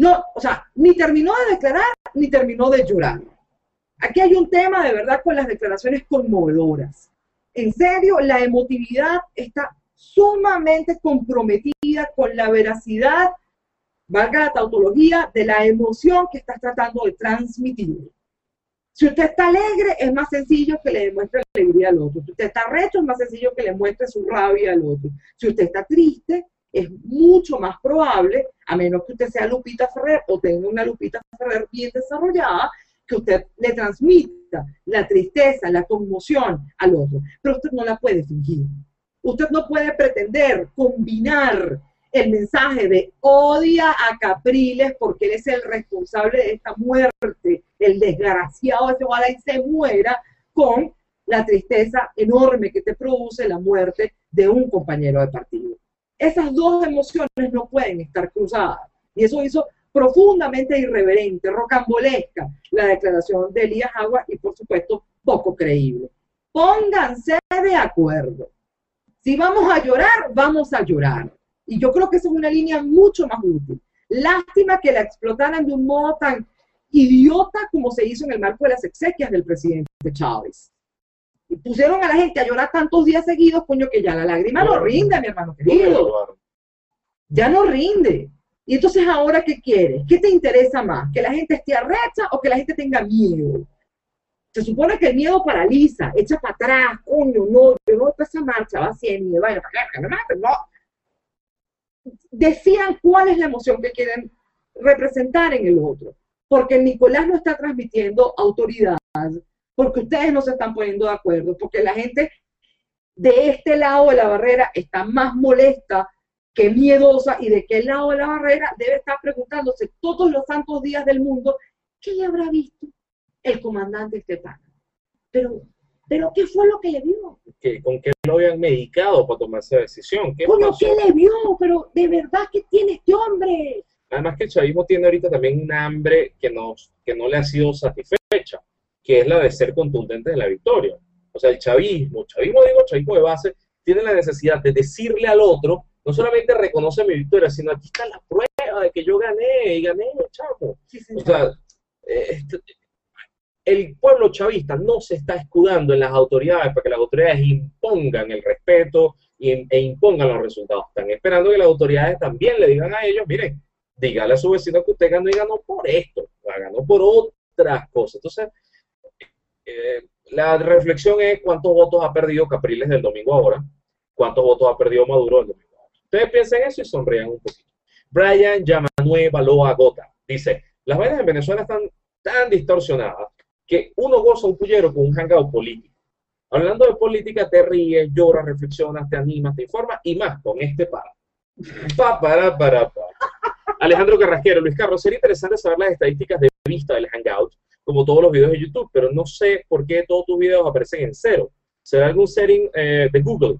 no, o sea, ni terminó de declarar, ni terminó de llorar. Aquí hay un tema de verdad con las declaraciones conmovedoras. En serio, la emotividad está sumamente comprometida con la veracidad, valga la tautología, de la emoción que estás tratando de transmitir. Si usted está alegre, es más sencillo que le demuestre alegría al otro. Si usted está recho, es más sencillo que le muestre su rabia al otro. Si usted está triste, es mucho más probable, a menos que usted sea Lupita Ferrer o tenga una Lupita Ferrer bien desarrollada, que usted le transmita la tristeza, la conmoción al otro. Pero usted no la puede fingir. Usted no puede pretender combinar el mensaje de odia a Capriles porque él es el responsable de esta muerte, el desgraciado ese ojalá y se muera, con la tristeza enorme que te produce la muerte de un compañero de partido. Esas dos emociones no pueden estar cruzadas. Y eso hizo profundamente irreverente, rocambolesca la declaración de Elías Agua y por supuesto poco creíble. Pónganse de acuerdo. Si vamos a llorar, vamos a llorar. Y yo creo que esa es una línea mucho más útil. Lástima que la explotaran de un modo tan idiota como se hizo en el marco de las exequias del presidente Chávez y pusieron a la gente a llorar tantos días seguidos, coño, que ya la lágrima no rinde, mi hermano querido. Ya no rinde. Y entonces, ¿ahora qué quieres? ¿Qué te interesa más? ¿Que la gente esté arrecha o que la gente tenga miedo? Se supone que el miedo paraliza, echa para atrás, coño, no, yo no esa marcha, va así, ni me vaya, no. Decían cuál es la emoción que quieren representar en el otro, porque Nicolás no está transmitiendo autoridad, porque ustedes no se están poniendo de acuerdo, porque la gente de este lado de la barrera está más molesta que miedosa y de qué lado de la barrera debe estar preguntándose todos los santos días del mundo, ¿qué habrá visto el comandante Estepano? Pero, pero ¿qué fue lo que le vio? ¿Con qué lo habían medicado para tomar esa decisión? ¿Qué ¿Con lo que le vio? Pero de verdad que tiene este hombre. Además que el chavismo tiene ahorita también un hambre que, nos, que no le ha sido satisfecha que es la de ser contundente en la victoria. O sea, el chavismo, chavismo digo, chavismo de base, tiene la necesidad de decirle al otro, no solamente reconoce mi victoria, sino aquí está la prueba de que yo gané y gané, chavo. o sea, eh, este, el pueblo chavista no se está escudando en las autoridades para que las autoridades impongan el respeto e impongan los resultados. Están esperando que las autoridades también le digan a ellos, miren, dígale a su vecino que usted ganó y ganó por esto, ganó por otras cosas. Entonces, eh, la reflexión es cuántos votos ha perdido Capriles del domingo ahora, cuántos votos ha perdido Maduro del domingo ahora. Ustedes piensen eso y sonrían un poquito. Brian Yamanueva Baloa Gota dice, las vainas en Venezuela están tan distorsionadas que uno goza un pullero con un hangout político. Hablando de política, te ríes, lloras, reflexionas, te animas, te informas y más con este para. Pa, para, para, para. Alejandro Carrasquero, Luis Carlos, sería interesante saber las estadísticas de vista del hangout como todos los videos de YouTube, pero no sé por qué todos tus videos aparecen en cero. ¿Será algún setting eh, de Google?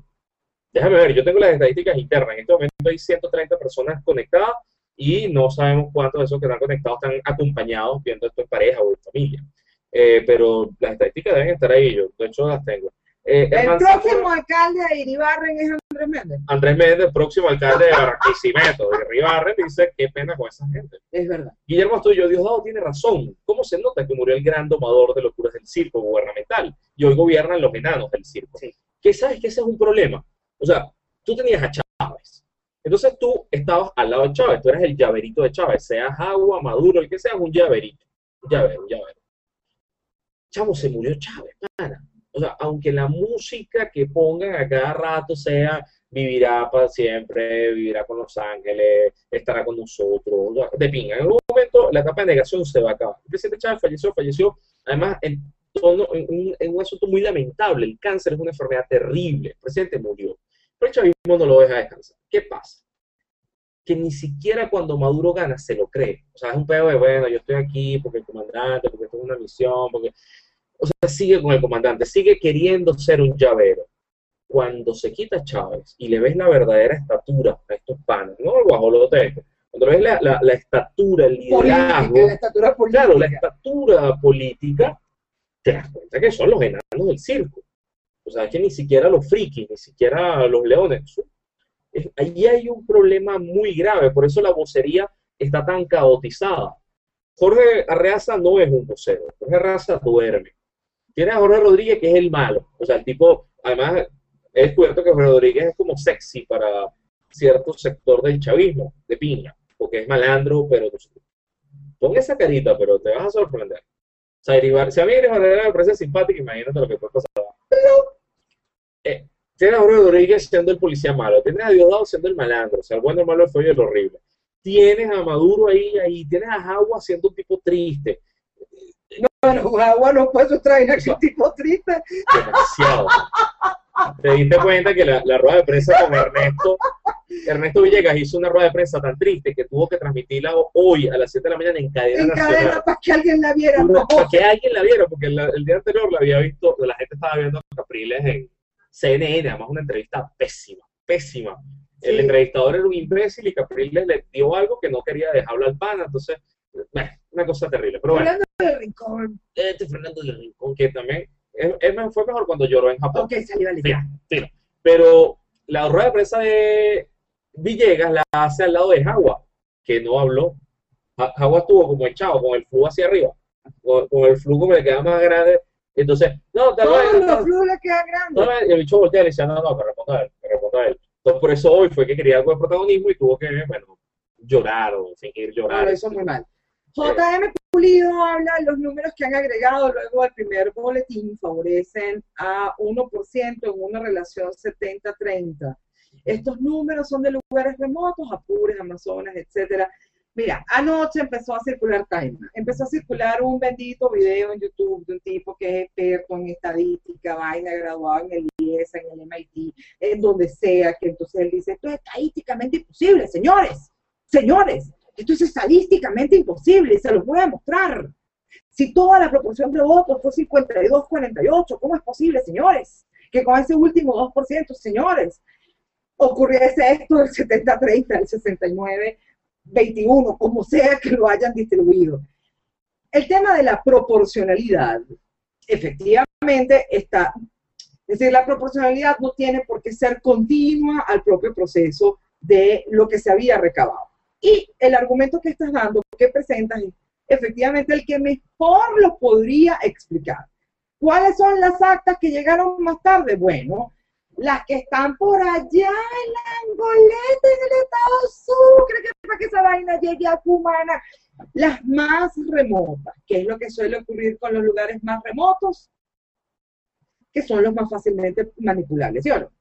Déjame ver, yo tengo las estadísticas internas. En este momento hay 130 personas conectadas y no sabemos cuántos de esos que están conectados están acompañados viendo esto en pareja o en familia. Eh, pero las estadísticas deben estar ahí, yo de hecho las tengo. Eh, el próximo alcalde de Iribarren es Andrés Méndez. Andrés Méndez, próximo alcalde de Barranquisimeto, de Iribarren, dice qué pena con esa gente. Es verdad. Guillermo Astudillo, Diosdado tiene razón. ¿Cómo se nota que murió el gran domador de locuras del circo gubernamental? Y hoy gobiernan los enanos del circo. Sí. ¿Qué sabes que ese es un problema? O sea, tú tenías a Chávez. Entonces tú estabas al lado de Chávez, tú eras el llaverito de Chávez, seas agua, maduro, el que sea, un llaverito. Un llavero, un llavero. Chavo, se murió Chávez, para O sea, aunque la música que pongan a cada rato sea vivirá para siempre, vivirá con los ángeles, estará con nosotros, de pinga. En algún momento la etapa de negación se va a acabar. El presidente Chávez falleció, falleció, además en, un, en un asunto muy lamentable, el cáncer es una enfermedad terrible, el presidente murió, pero el chavismo no lo deja descansar. ¿Qué pasa? Que ni siquiera cuando Maduro gana se lo cree. O sea, es un pedo de, bueno, yo estoy aquí porque el comandante, porque tengo una misión, porque... O sea, sigue con el comandante, sigue queriendo ser un llavero cuando se quita Chávez y le ves la verdadera estatura a estos panes, no el guajolote, cuando ves la, la, estatura, el liderazgo, la estatura política. claro, la estatura política, te das cuenta que son los enanos del circo. O sea, que ni siquiera los frikis, ni siquiera los leones. Ahí hay un problema muy grave, por eso la vocería está tan caotizada. Jorge Arreaza no es un vocero, Jorge Arreaza duerme. Tiene a Jorge Rodríguez, que es el malo. O sea, el tipo, además, he descubierto que Rodríguez es como sexy para cierto sector del chavismo, de piña, porque es malandro, pero pon esa carita, pero te vas a sorprender. O sea, si a mí Iribar me parece simpático, imagínate lo que puede pasar. Eh, tienes a Rodríguez siendo el policía malo, tienes a Diosdado siendo el malandro, o sea, el bueno, el malo, el feo y el horrible. Tienes a Maduro ahí, ahí, tienes a Jagua siendo un tipo triste. No, no, Jagua no puede traer a un tipo triste. Demasiado te diste cuenta que la, rueda de prensa con Ernesto, Ernesto Villegas hizo una rueda de prensa tan triste que tuvo que transmitirla hoy a las 7 de la mañana en cadena en cadena para que alguien la viera. para que alguien la viera, porque el, día anterior la había visto, la gente estaba viendo a Capriles en CNN, además una entrevista pésima, pésima. El entrevistador era un imbécil y Capriles le dio algo que no quería dejarlo al pana, entonces, una cosa terrible. Pero Fernando del Rincón. Este Fernando del Rincón, que también fue mejor cuando lloró en Japón. Ok, salió sí, Pero la rueda de prensa de Villegas la hace al lado de Jagua, que no habló. Jagua estuvo como echado, con el flujo hacia arriba, con, el flujo que le queda más grande. Entonces, no, te Todos los flujos le quedan grandes. y el bicho voltea y le decía, no, no, que responda a él, que responda a él. Entonces, por eso hoy fue que quería algo de protagonismo y tuvo que, bueno, llorar o fingir llorar. eso es muy mal. JM Pulido habla, los números que han agregado luego al primer boletín favorecen a 1% en una relación 70-30. Estos números son de lugares remotos, Apures, Amazonas, etcétera. Mira, anoche empezó a circular Time, empezó a circular un bendito video en YouTube de un tipo que es experto en estadística, vaina, graduado en el IES, en el MIT, en donde sea, que entonces él dice, esto es estadísticamente imposible, señores, señores, esto es estadísticamente imposible, se los voy a mostrar. Si toda la proporción de votos fue 52-48, ¿cómo es posible, señores? Que con ese último 2%, señores, ocurriese esto del 70-30, del 69-21, como sea que lo hayan distribuido. El tema de la proporcionalidad, efectivamente, está, es decir, la proporcionalidad no tiene por qué ser continua al propio proceso de lo que se había recabado. Y el argumento que estás dando, que presentas, es efectivamente el que mejor lo podría explicar. ¿Cuáles son las actas que llegaron más tarde? Bueno, las que están por allá en la Angoleta, en el estado Sucre, que para que esa vaina llegue a Cumana, las más remotas, que es lo que suele ocurrir con los lugares más remotos, que son los más fácilmente manipulables, ¿sí o no?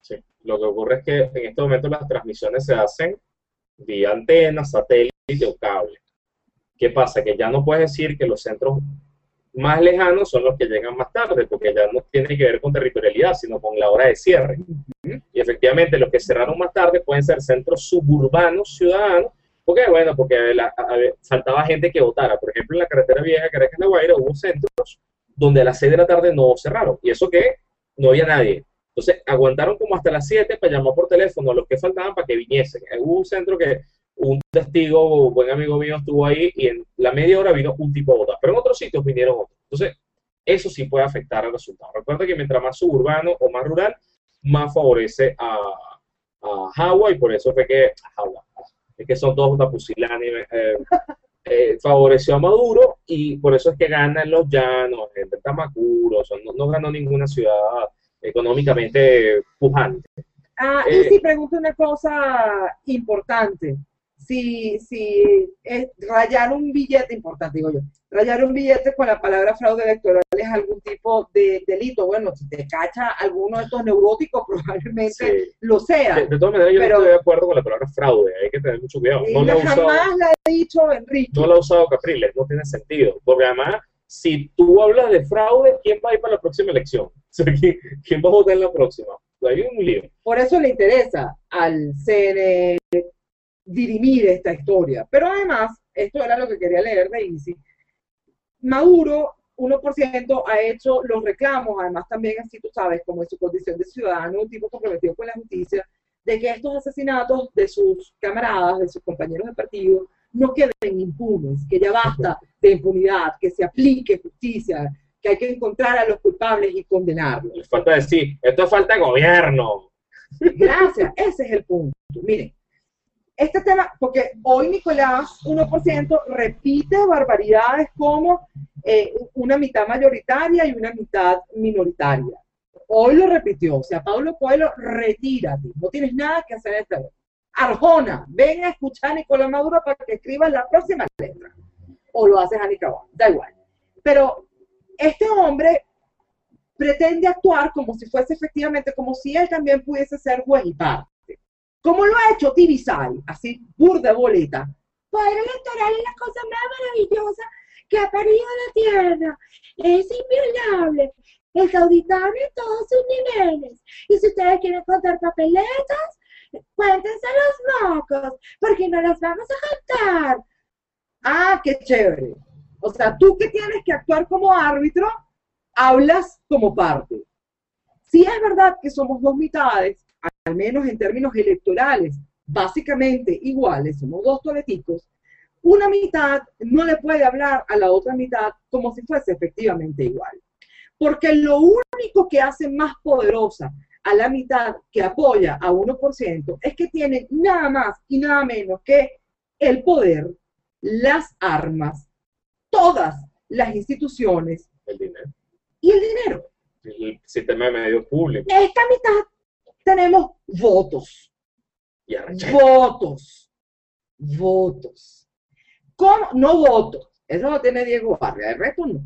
Sí, lo que ocurre es que en este momento las transmisiones se hacen vía antena, satélite o cable. ¿Qué pasa? Que ya no puedes decir que los centros más lejanos son los que llegan más tarde, porque ya no tiene que ver con territorialidad, sino con la hora de cierre. Y efectivamente, los que cerraron más tarde pueden ser centros suburbanos ciudadanos, porque bueno, porque faltaba gente que votara. Por ejemplo, en la carretera vieja Caracas-La Guaira hubo centros donde a las 6 de la tarde no cerraron. Y eso que no había nadie. Entonces, aguantaron como hasta las 7 para llamar por teléfono a los que faltaban para que viniesen. Hubo un centro que un testigo, un buen amigo mío, estuvo ahí y en la media hora vino un tipo a votar, pero en otros sitios vinieron otros. Entonces, eso sí puede afectar al resultado. Recuerda que mientras más suburbano o más rural, más favorece a, a y por eso fue que es que son todos tapusilánimes, eh, *laughs* eh, favoreció a Maduro y por eso es que ganan los llanos, en Tamacuro, no, no ganó ninguna ciudad económicamente pujante. Ah, y eh, si pregunto una cosa importante. Si, si es rayar un billete, importante digo yo, rayar un billete con la palabra fraude electoral es algún tipo de delito. Bueno, si te cacha alguno de estos neuróticos, *laughs* probablemente lo sea. De, todas maneras, yo no estoy de acuerdo con la palabra fraude, hay que tener mucho cuidado. No la jamás la he dicho Enrique. No la ha usado Capriles, no tiene sentido, porque además si tú hablas de fraude, ¿quién va a ir para la próxima elección? *laughs* ¿quién, va a votar en la próxima? Hay un lío. Por eso le interesa al CNE dirimir esta historia. Pero además, esto era lo que quería leer de INSI, Maduro, 1%, ha hecho los reclamos, además también así tú sabes, como en su condición de ciudadano, un tipo comprometido con la justicia, de que estos asesinatos de sus camaradas, de sus compañeros de partido, no queden impunes, que ya basta de impunidad, que se aplique justicia, que hay que encontrar a los culpables y condenarlos. Les falta decir, esto falta gobierno. Gracias, ese es el punto. Miren, este tema, porque hoy Nicolás 1% repite barbaridades como eh, una mitad mayoritaria y una mitad minoritaria. Hoy lo repitió, o sea, Pablo Coelho, retírate, no tienes nada que hacer en este Arjona, ven a escuchar a Nicolás Maduro para que escriba la próxima letra. O lo haces a Nicaragua, da igual. Pero este hombre pretende actuar como si fuese efectivamente, como si él también pudiese ser juez. Como lo ha hecho Tibisay, así, burda boleta. Poder electoral es la cosa más maravillosa que ha parido la tierra. Es inviolable, es auditable en todos sus niveles. Y si ustedes quieren contar papeletas, cuéntense los mocos, porque no las vamos a contar. Ah, qué chévere. O sea, tú que tienes que actuar como árbitro, hablas como parte. Si es verdad que somos dos mitades, al menos en términos electorales, básicamente iguales, somos dos toleticos, una mitad no le puede hablar a la otra mitad como si fuese efectivamente igual. Porque lo único que hace más poderosa a la mitad que apoya a 1% es que tiene nada más y nada menos que el poder, las armas, todas las instituciones el dinero. y el dinero. El sistema de medios públicos. Esta mitad tenemos votos. votos. Votos. ¿Cómo? No votos. Eso lo tiene Diego Barria, el resto no.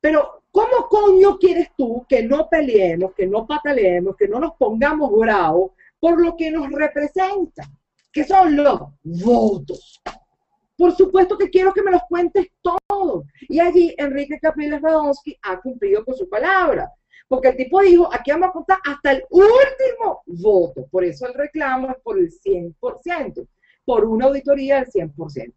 Pero, ¿cómo coño quieres tú que no peleemos, que no pataleemos, que no nos pongamos bravos por lo que nos representa? Que son los votos. Por supuesto que quiero que me los cuentes todos. Y allí Enrique Capriles Radonsky ha cumplido con su palabra. Porque el tipo dijo, aquí vamos a contar hasta el último voto. Por eso el reclamo es por el 100%, por una auditoría del 100%.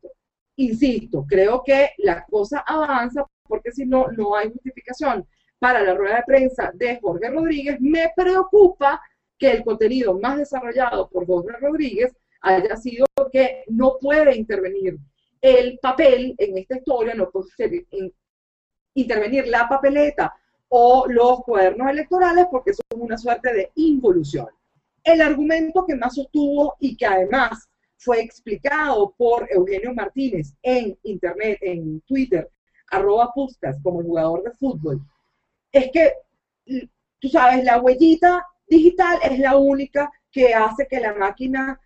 Insisto, creo que la cosa avanza porque si no, no hay justificación. Para la rueda de prensa de Jorge Rodríguez, me preocupa que el contenido más desarrollado por Jorge Rodríguez haya sido que no puede intervenir el papel en esta historia, no puede intervenir la papeleta o los cuadernos electorales porque son una suerte de involución. El argumento que más sostuvo y que además fue explicado por Eugenio Martínez en internet, en Twitter, arroba Puskas, como jugador de fútbol, es que, tú sabes, la huellita digital es la única que hace que la máquina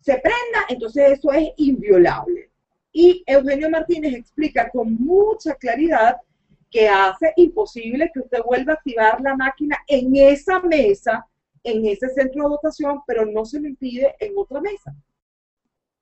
se prenda, entonces eso es inviolable. Y Eugenio Martínez explica con mucha claridad que hace imposible que usted vuelva a activar la máquina en esa mesa, en ese centro de votación, pero no se lo impide en otra mesa.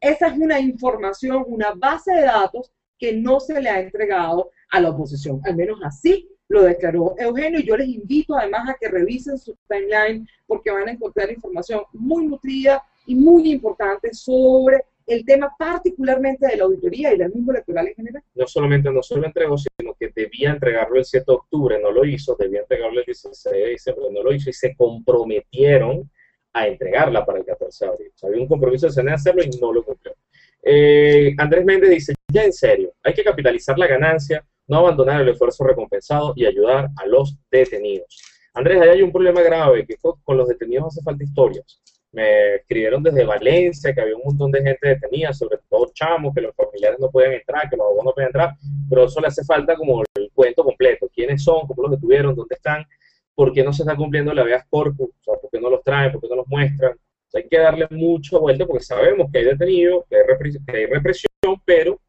Esa es una información, una base de datos que no se le ha entregado a la oposición. Al menos así lo declaró Eugenio. Y yo les invito además a que revisen su timeline porque van a encontrar información muy nutrida y muy importante sobre el tema particularmente de la auditoría y del mundo electoral en general. No solamente no se lo entregó, sino que debía entregarlo el 7 de octubre, no lo hizo, debía entregarlo el 16 de diciembre, no lo hizo, y se comprometieron a entregarla para el 14 de abril. había un compromiso de hacerlo y no lo cumplió. Eh, Andrés Méndez dice, ya en serio, hay que capitalizar la ganancia, no abandonar el esfuerzo recompensado y ayudar a los detenidos. Andrés, ahí hay un problema grave, que con los detenidos hace falta historias me escribieron desde Valencia que había un montón de gente detenida, sobre todo chamos, que los familiares no podían entrar, que los abogados no podían entrar, pero eso le hace falta como el cuento completo, quiénes son, cómo los detuvieron, dónde están, por qué no se está cumpliendo la habeas corpus, o sea, por qué no los traen, por qué no los muestran. hay que darle mucha vuelta porque sabemos que hay detenidos, que hay, represión, pero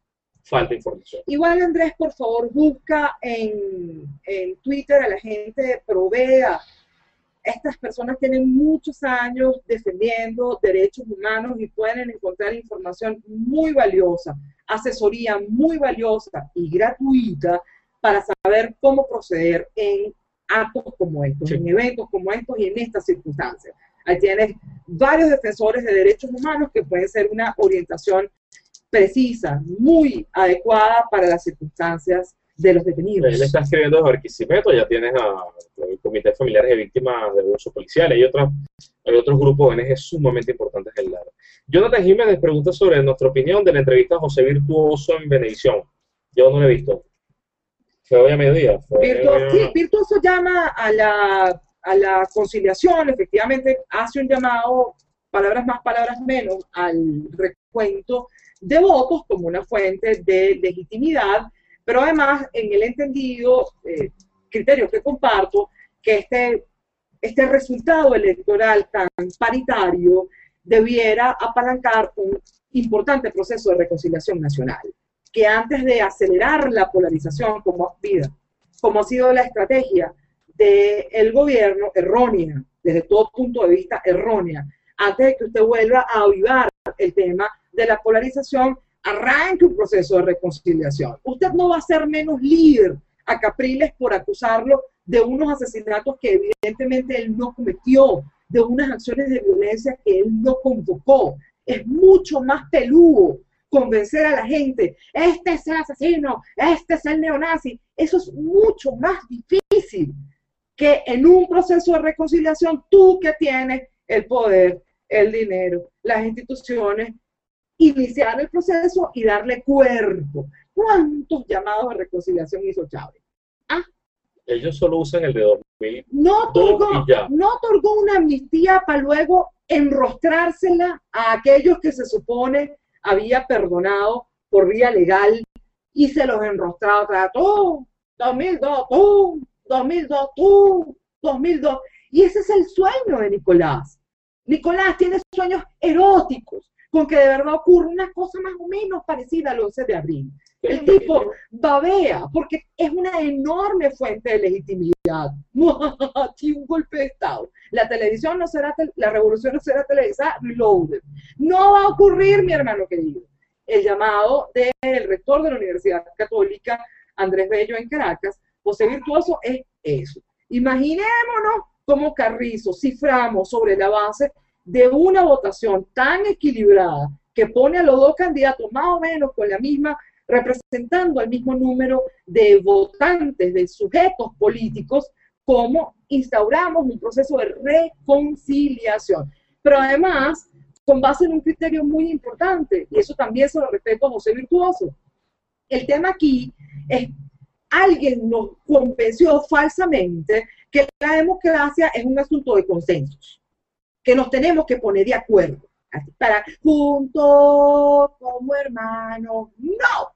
falta información. Igual, Andrés, por favor, busca en, en Twitter a la gente, provea. Estas personas tienen muchos años defendiendo derechos humanos y pueden encontrar información muy valiosa, asesoría muy valiosa y gratuita para saber cómo proceder en actos como estos, en eventos como estos y en estas circunstancias. Ahí tienes varios defensores de derechos humanos que pueden ser una orientación precisa, muy adecuada para las circunstancias de los detenidos. Él está escribiendo de Barquisimeto, ya tienes el Comité Familiares de Víctimas de Abuso Policial, hay, otros, hay otros grupos ONG sumamente importantes en la Jonathan Jiménez pregunta sobre nuestra opinión de la entrevista a José Virtuoso en Benevisión. Yo no la he visto. Fue hoy a mediodía. Sí, Virtuoso llama a la, a la conciliación, efectivamente hace un llamado, palabras más, palabras menos, al recuento de votos como una fuente de legitimidad, pero además en el entendido, eh, criterio que comparto, que este, este resultado electoral tan paritario debiera apalancar un importante proceso de reconciliación nacional, que antes de acelerar la polarización como, vida, como ha sido la estrategia del gobierno errónea, desde todo punto de vista errónea, antes de que usted vuelva a avivar el tema de la polarización, arranque un proceso de reconciliación. Usted no va a ser menos líder a Capriles por acusarlo de unos asesinatos que evidentemente él no cometió, de unas acciones de violencia que él no convocó. Es mucho más peludo convencer a la gente, este es el asesino, este es el neonazi. Eso es mucho más difícil que en un proceso de reconciliación tú que tienes el poder, el dinero, las instituciones, iniciar el proceso y darle cuerpo. ¿Cuántos llamados de reconciliación hizo Chávez? ¿Ah? Ellos solo usan el de 2000. No otorgó, no otorgó una amnistía para luego enrostrársela a aquellos que se supone había perdonado por vía legal y se los enrostraba otra tú, 2002, tú, 2002, tú, 2002. Y ese es el sueño de Nicolás. Nicolás tiene sueños eróticos, con que de verdad ocurre una cosa más o menos parecida al 11 de abril. El tipo babea porque es una enorme fuente de legitimidad. *laughs* un golpe de Estado. La televisión no será, la revolución no será televisada, reloaded. No va a ocurrir, mi hermano querido. El llamado del rector de la Universidad Católica, Andrés Bello, en Caracas, José Virtuoso, es eso. Imaginémonos cómo Carrizo ciframos sobre la base de una votación tan equilibrada que pone a los dos candidatos más o menos con la misma, representando el mismo número de votantes, de sujetos políticos, como instauramos un proceso de reconciliación. Pero además, con base en un criterio muy importante, y eso también se lo respeto a José Virtuoso. El tema aquí es, alguien nos convenció falsamente que la democracia es un asunto de consensos que nos tenemos que poner de acuerdo. para juntos como hermanos. No.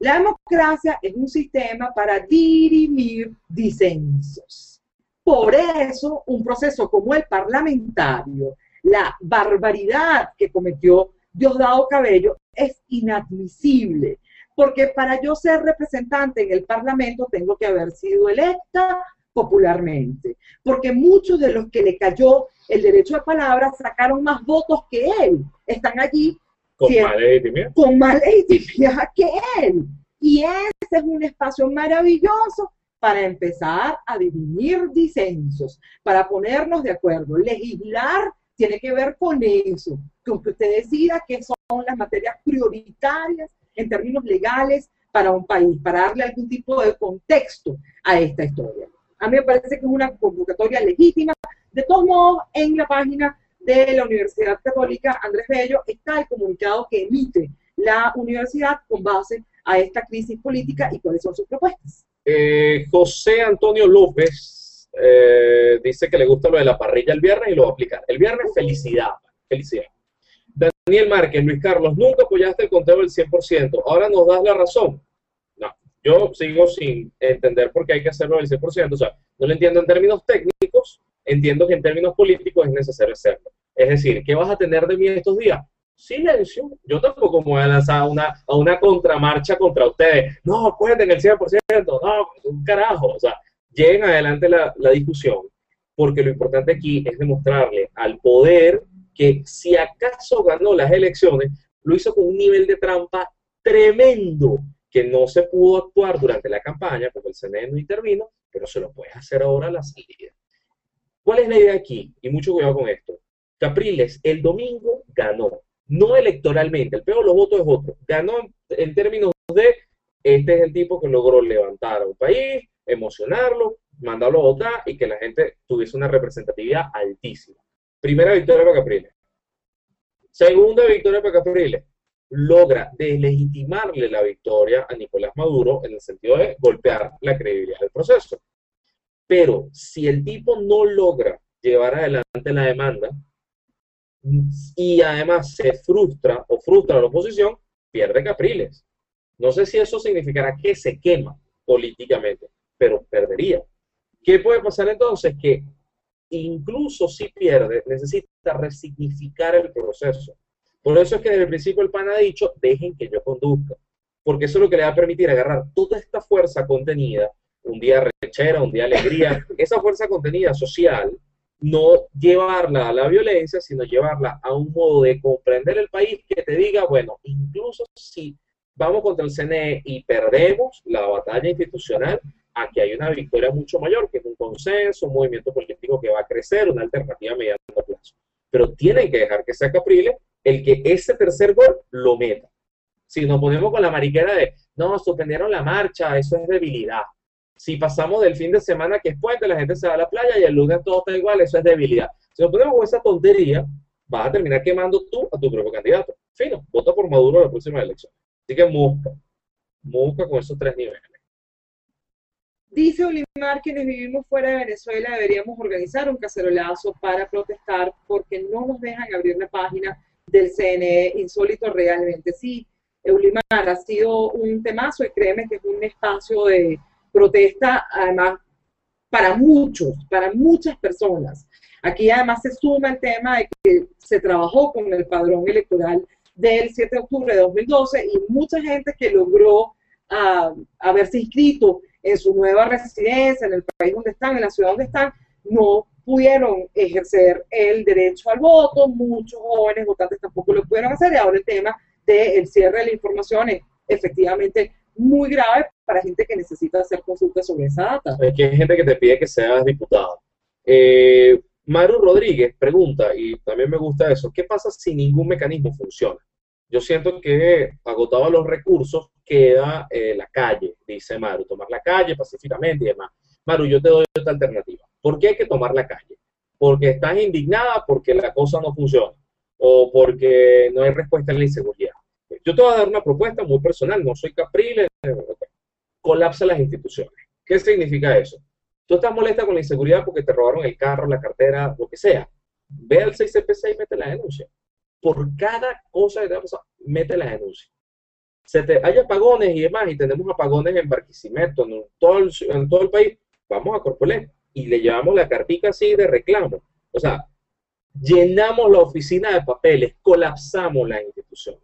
La democracia es un sistema para dirimir disensos. Por eso, un proceso como el parlamentario, la barbaridad que cometió Diosdado Cabello es inadmisible, porque para yo ser representante en el Parlamento tengo que haber sido electa popularmente, porque muchos de los que le cayó el derecho de palabra sacaron más votos que él, están allí con más legitimidad. Con más *laughs* legitimidad que él. Y ese es un espacio maravilloso para empezar a dirimir disensos, para ponernos de acuerdo. Legislar tiene que ver con eso, con que usted decida qué son las materias prioritarias en términos legales para un país, para darle algún tipo de contexto a esta historia. A mí me parece que es una convocatoria legítima. De todos modos, en la página de la Universidad Católica Andrés Bello está el comunicado que emite la universidad con base a esta crisis política y cuáles son sus propuestas. Eh, José Antonio López eh, dice que le gusta lo de la parrilla el viernes y lo va a aplicar. El viernes, felicidad, felicidad. Daniel Márquez, Luis Carlos, nunca apoyaste el conteo del 100%, ahora nos das la razón yo sigo sin entender por qué hay que hacerlo del 100%, o sea, no lo entiendo en términos técnicos, entiendo que en términos políticos es necesario hacerlo. Es decir, ¿qué vas a tener de mí estos días? Silencio. Yo tampoco me voy a lanzar una, a una contramarcha contra ustedes. No, cuenten el 100%. No, un carajo. O sea, lleguen adelante la, la discusión, porque lo importante aquí es demostrarle al poder que si acaso ganó las elecciones, lo hizo con un nivel de trampa tremendo que no se pudo actuar durante la campaña, porque el CNE no intervino, pero se lo puedes hacer ahora a la salida. ¿Cuál es la idea aquí? Y mucho cuidado con esto. Capriles el domingo ganó, no electoralmente, el peor de los votos es otro, ganó en términos de, este es el tipo que logró levantar a un país, emocionarlo, mandarlo a votar y que la gente tuviese una representatividad altísima. Primera victoria para Capriles. Segunda victoria para Capriles. Logra deslegitimarle la victoria a Nicolás Maduro en el sentido de golpear la credibilidad del proceso. Pero si el tipo no logra llevar adelante la demanda y además se frustra o frustra a la oposición, pierde Capriles. No sé si eso significará que se quema políticamente, pero perdería. ¿Qué puede pasar entonces? Que incluso si pierde, necesita resignificar el proceso. Por eso es que desde el principio el PAN ha dicho, dejen que yo conduzca, porque eso es lo que le va a permitir agarrar toda esta fuerza contenida, un día rechera, un día alegría, *laughs* esa fuerza contenida social, no llevarla a la violencia, sino llevarla a un modo de comprender el país que te diga, bueno, incluso si vamos contra el CNE y perdemos la batalla institucional, aquí hay una victoria mucho mayor, que es un consenso, un movimiento político que va a crecer, una alternativa a mediano plazo. Pero tienen que dejar que sea Capriles el que ese tercer gol lo meta. Si nos ponemos con la mariquera de, no, suspendieron la marcha, eso es debilidad. Si pasamos del fin de semana que es puente, la gente se va a la playa y el lunes todo está igual, eso es debilidad. Si nos ponemos con esa tontería, vas a terminar quemando tú a tu propio candidato. Fino, vota por Maduro en la próxima elección. Así que busca, busca con esos tres niveles. Dice Olimar, quienes vivimos fuera de Venezuela deberíamos organizar un cacerolazo para protestar porque no nos dejan abrir la página del CNE, insólito realmente. Sí, Eulimar ha sido un temazo y créeme que es un espacio de protesta, además, para muchos, para muchas personas. Aquí además se suma el tema de que se trabajó con el padrón electoral del 7 de octubre de 2012 y mucha gente que logró uh, haberse inscrito en su nueva residencia, en el país donde están, en la ciudad donde están, no pudieron ejercer el derecho al voto, muchos jóvenes votantes tampoco lo pudieron hacer y ahora el tema del cierre de la información es efectivamente muy grave para gente que necesita hacer consultas sobre esa data. Que hay gente que te pide que seas diputado. Eh, Maru Rodríguez pregunta, y también me gusta eso, ¿qué pasa si ningún mecanismo funciona? Yo siento que agotado los recursos queda eh, la calle, dice Maru, tomar la calle pacíficamente y demás. Maru, yo te doy otra alternativa. ¿Por qué hay que tomar la calle? Porque estás indignada porque la cosa no funciona o porque no hay respuesta en la inseguridad. Yo te voy a dar una propuesta muy personal, no soy capriles, colapsa las instituciones. ¿Qué significa eso? Tú estás molesta con la inseguridad porque te robaron el carro, la cartera, lo que sea. Ve al 6CPC y mete la denuncia. Por cada cosa que te ha pasado, mete la denuncia. Se te, hay apagones y demás, y tenemos apagones en Barquisimeto, en todo el, en todo el país, vamos a Corpolé y le llevamos la cartica así de reclamo. O sea, llenamos la oficina de papeles, colapsamos las instituciones.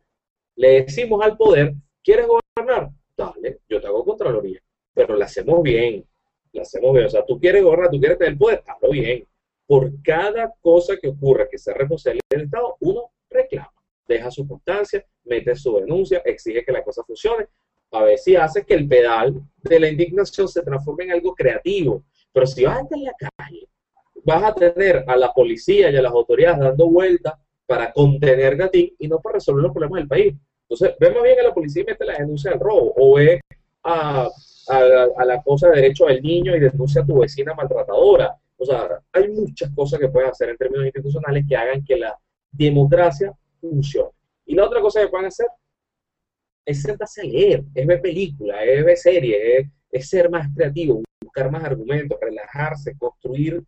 Le decimos al poder, ¿quieres gobernar? Dale, yo te hago Contraloría, pero la hacemos bien, la hacemos bien. O sea, tú quieres gobernar, tú quieres tener poder, hazlo bien. Por cada cosa que ocurra que sea responsable del Estado, uno reclama, deja su constancia, mete su denuncia, exige que la cosa funcione, a ver si hace que el pedal de la indignación se transforme en algo creativo. Pero si vas a estar en la calle, vas a tener a la policía y a las autoridades dando vueltas para contener a ti y no para resolver los problemas del país. Entonces, ve más bien a la policía y mete la denuncia del robo, o ve a, a, la cosa de derecho del niño y denuncia a tu vecina maltratadora. O sea, hay muchas cosas que puedes hacer en términos institucionales que hagan que la democracia funcione. Y la otra cosa que pueden hacer es sentarse a leer, es ver películas, es ver series, es, ser más creativo, buscar más argumentos, relajarse, construir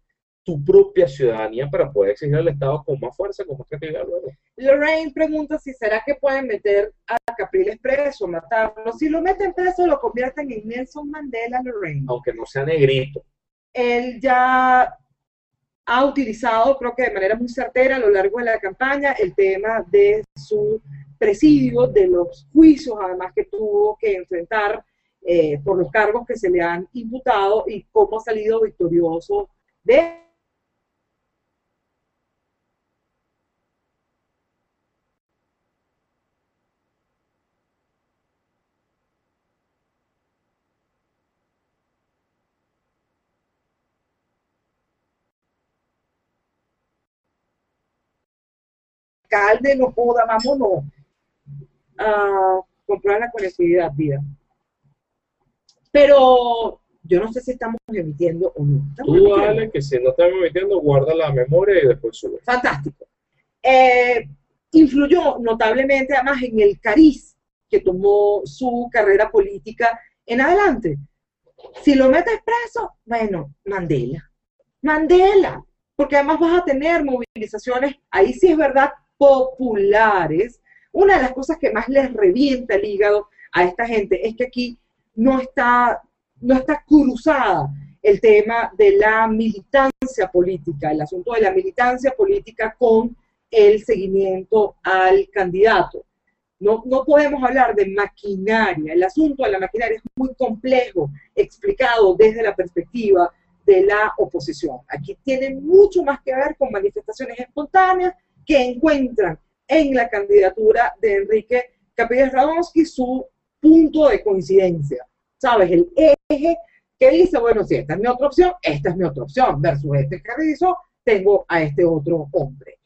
tu propia ciudadanía para poder exigir al Estado con más fuerza, con más luego. Lorraine pregunta si será que pueden meter a Capriles preso, matarlo. Si lo meten preso, lo convierten en Nelson Mandela, Lorraine. Aunque no sea negrito. Él ya ha utilizado, creo que de manera muy certera a lo largo de la campaña, el tema de su presidio, de los juicios además que tuvo que enfrentar eh, por los cargos que se le han imputado y cómo ha salido victorioso de alcalde, no joda, vámonos a comprar la conectividad, vida. Pero yo no sé si estamos emitiendo o no. Tú dale que si no estamos emitiendo, guarda la memoria y después sube. Fantástico. Eh, influyó notablemente además en el cariz que tomó su carrera política en adelante. Si lo metes preso, bueno, Mandela. Mandela, porque además vas a tener movilizaciones, ahí sí es verdad, populares, una de las cosas que más les revienta el hígado a esta gente es que aquí no está, no está cruzada el tema de la militancia política, el asunto de la militancia política con el seguimiento al candidato. No, no podemos hablar de maquinaria, el asunto de la maquinaria es muy complejo, explicado desde la perspectiva de la oposición. Aquí tiene mucho más que ver con manifestaciones espontáneas que encuentran en la candidatura de Enrique Capillas Radonsky su punto de coincidencia. ¿Sabes? El eje que dice, bueno, si esta es mi otra opción, esta es mi otra opción, versus este Carrizo, tengo a este otro hombre.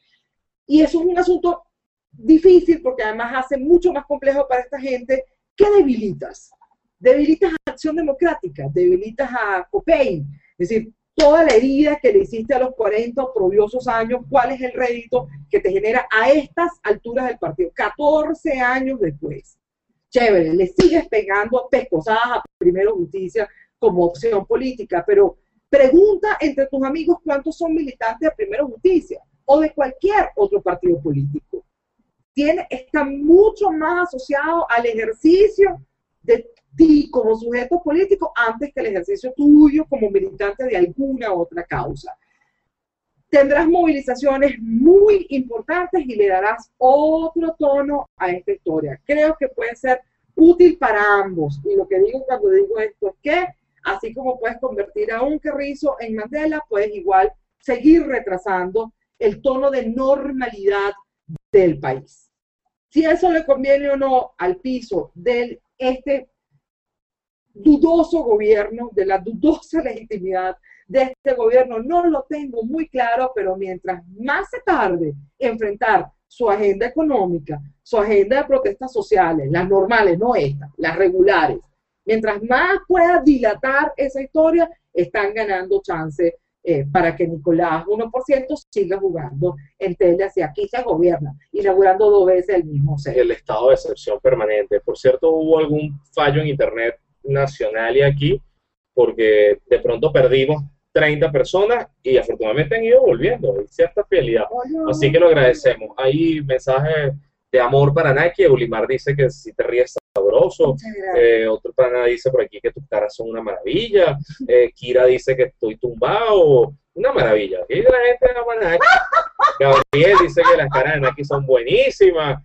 Y eso es un asunto difícil porque además hace mucho más complejo para esta gente que debilitas. Debilitas a Acción Democrática, debilitas a COPEI. Es decir, toda la herida que le hiciste a los 40 probiosos años, cuál es el rédito que te genera a estas alturas del partido, 14 años después. Chévere, le sigues pegando pescosadas a Primero Justicia como opción política, pero pregunta entre tus amigos cuántos son militantes de Primero Justicia o de cualquier otro partido político. Tiene, está mucho más asociado al ejercicio de ti como sujeto político antes que el ejercicio tuyo como militante de alguna otra causa. Tendrás movilizaciones muy importantes y le darás otro tono a esta historia. Creo que puede ser útil para ambos. Y lo que digo cuando digo esto es que, así como puedes convertir a un carrizo en Mandela, puedes igual seguir retrasando el tono de normalidad del país. Si eso le conviene o no al piso de este dudoso gobierno, de la dudosa *laughs* legitimidad de este gobierno, no lo tengo muy claro, pero mientras más se tarde enfrentar su agenda económica, su agenda de protestas sociales, las normales, no estas, las regulares, mientras más pueda dilatar esa historia, están ganando chance eh, para que Nicolás 1% siga jugando en tele hacia aquí se gobierna, inaugurando dos veces el mismo ser. El estado de excepción permanente. Por cierto, hubo algún fallo en Internet nacional y aquí, porque de pronto perdimos 30 personas y afortunadamente han ido volviendo, hay cierta fidelidad. Así que lo agradecemos. Hay mensajes de amor para Nike. Ulimar dice que si te ríes sabroso. Eh, otro pana dice por aquí que tus caras son una maravilla. Eh, Kira dice que estoy tumbado. Una maravilla. Y la gente de Nike. Gabriel dice que las caras de Nike son buenísimas.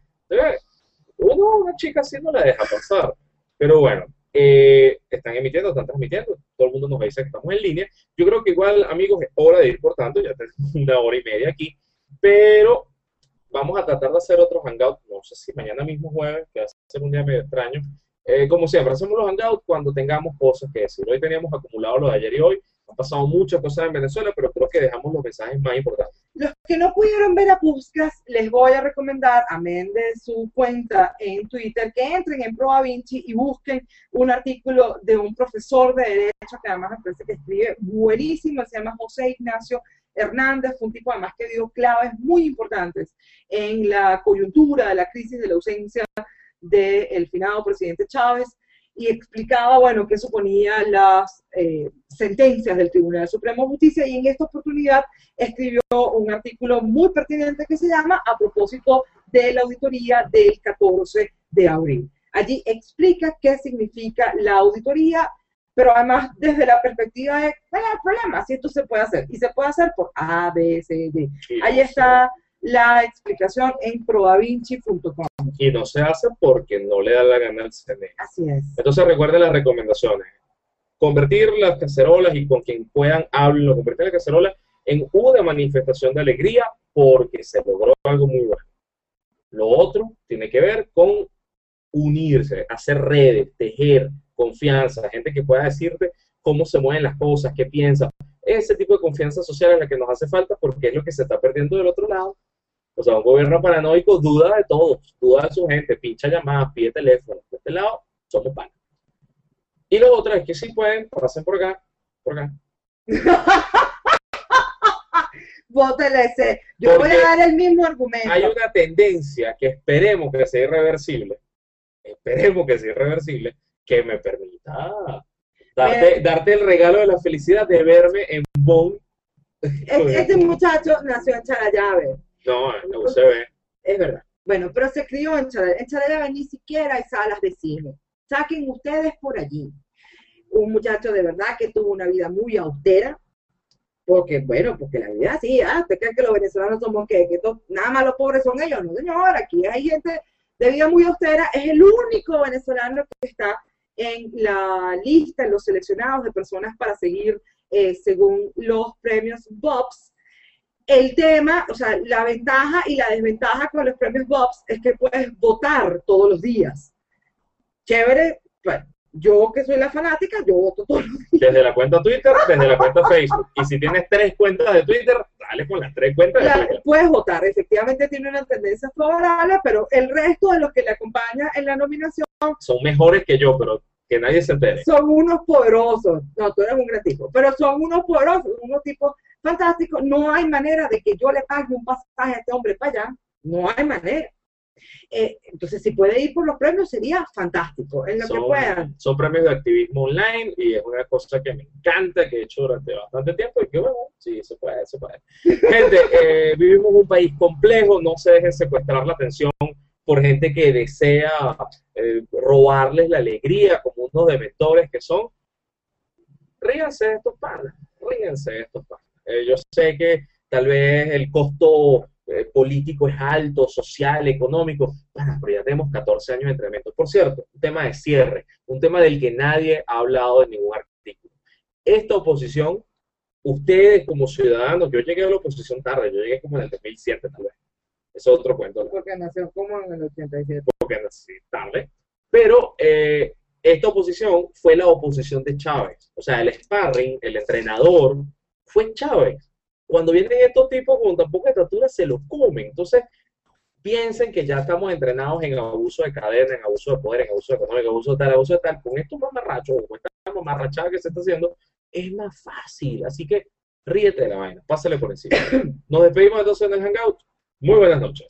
uno, una chica así no la deja pasar. Pero bueno, eh, están emitiendo, están transmitiendo, todo el mundo nos dice que estamos en línea. Yo creo que igual, amigos, es hora de ir por tanto, ya tenemos *laughs* una hora y media aquí, pero vamos a tratar de hacer otros hangouts, no sé si mañana mismo jueves, que va a ser un día medio extraño. Eh, como siempre, hacemos los hangouts cuando tengamos cosas que decir. Hoy teníamos acumulado lo de ayer y hoy, han pasado muchas cosas en Venezuela, pero creo que dejamos los mensajes más importantes. Los que no pudieron ver a Puskas, les voy a recomendar, amén de su cuenta en Twitter, que entren en Proa Vinci y busquen un artículo de un profesor de Derecho, que además me parece que escribe buenísimo, se llama José Ignacio Hernández, fue un tipo además que dio claves muy importantes en la coyuntura de la crisis de la ausencia del finado presidente Chávez y explicaba, bueno, qué suponía las eh, sentencias del Tribunal Supremo de Justicia y en esta oportunidad escribió un artículo muy pertinente que se llama A propósito de la auditoría del 14 de abril. Allí explica qué significa la auditoría, pero además desde la perspectiva de, ¿cuál es el problema? Si esto se puede hacer, y se puede hacer por A, B, C, D. Y Ahí está la explicación en prodavinci.com. Y no se hace porque no le da la gana al CNE. Así es. Entonces recuerden las recomendaciones. Convertir las cacerolas y con quien puedan hablen, convertir las cacerolas en una manifestación de alegría porque se logró algo muy bueno. Lo otro tiene que ver con unirse, hacer redes, tejer confianza, gente que pueda decirte cómo se mueven las cosas, qué piensa. Ese tipo de confianza social es la que nos hace falta porque es lo que se está perdiendo del otro lado. O sea, un gobierno paranoico duda de todos, duda de su gente, pincha llamadas, pide teléfono. De este lado, somos panas. Y lo otro es que si pueden, pasen por acá, por acá. *laughs* Vótele ese. Yo voy a dar el mismo argumento. Hay una tendencia que esperemos que sea irreversible, esperemos que sea irreversible, que me permita darte, el regalo de la felicidad de verme en Bon. Este muchacho nació en Charallave, No, en la UCB. es verdad. Bueno, pero se crió en Charallave. En Charallave ni siquiera hay salas de cine. Saquen ustedes por allí. Un muchacho de verdad que tuvo una vida muy austera, porque, bueno, porque la vida sí, ah, ¿usted cree que los venezolanos somos qué? Que to- nada más los pobres son ellos? No, señor, aquí hay gente de vida muy austera. Es el único venezolano que está en la lista, en los seleccionados de personas para seguir eh, según los premios Bobs. El tema, o sea, la ventaja y la desventaja con los premios Bobs es que puedes votar todos los días. Chévere, bueno, yo que soy la fanática, yo voto todos los días. Desde la cuenta Twitter, desde la cuenta Facebook. Y si tienes tres cuentas de Twitter, dale con las tres cuentas de Twitter. puedes votar, efectivamente tiene una tendencia favorable, pero el resto de los que le acompañan en la nominación Son mejores que yo, pero que nadie se entere. son unos poderosos. No, tú eres un gran tipo, pero son unos poderosos, unos tipos fantásticos. No hay manera de que yo le pague un pasaje a este hombre para allá. No hay manera. Eh, entonces, si puede ir por los premios, sería fantástico, en lo que Son, puedan. son premios de activismo online y es una cosa que me encanta, que he hecho durante bastante tiempo y que bueno, sí, se puede, se puede. *laughs* Gente, eh, vivimos en un país complejo, no se dejen secuestrar la atención por gente que desea eh, robarles la alegría como unos dementores que son. Ríanse de estos panas, ríanse de estos panas. Eh, yo sé que tal vez el costo eh, político es alto, social, económico, bueno, pero ya tenemos 14 años de entrenamiento. Por cierto, un tema de cierre, un tema del que nadie ha hablado en ningún artículo. Esta oposición, ustedes como ciudadanos, yo llegué a la oposición tarde, yo llegué como en el 2007 tal vez. Es otro cuento. Porque nació como en el 87. porque nací tarde. Pero eh, esta oposición fue la oposición de Chávez. O sea, el sparring, el entrenador, fue Chávez. Cuando vienen estos tipos con tan poca estatura, se los comen. Entonces, piensen que ya estamos entrenados en abuso de cadena, en abuso de poder, en abuso económico, en abuso de tal, abuso de tal. Con estos mamarrachos, con esta mamarrachada que se está haciendo, es más fácil. Así que ríete de la vaina, pásale por encima. *coughs* Nos despedimos entonces en el Hangout. Muy buenas noches.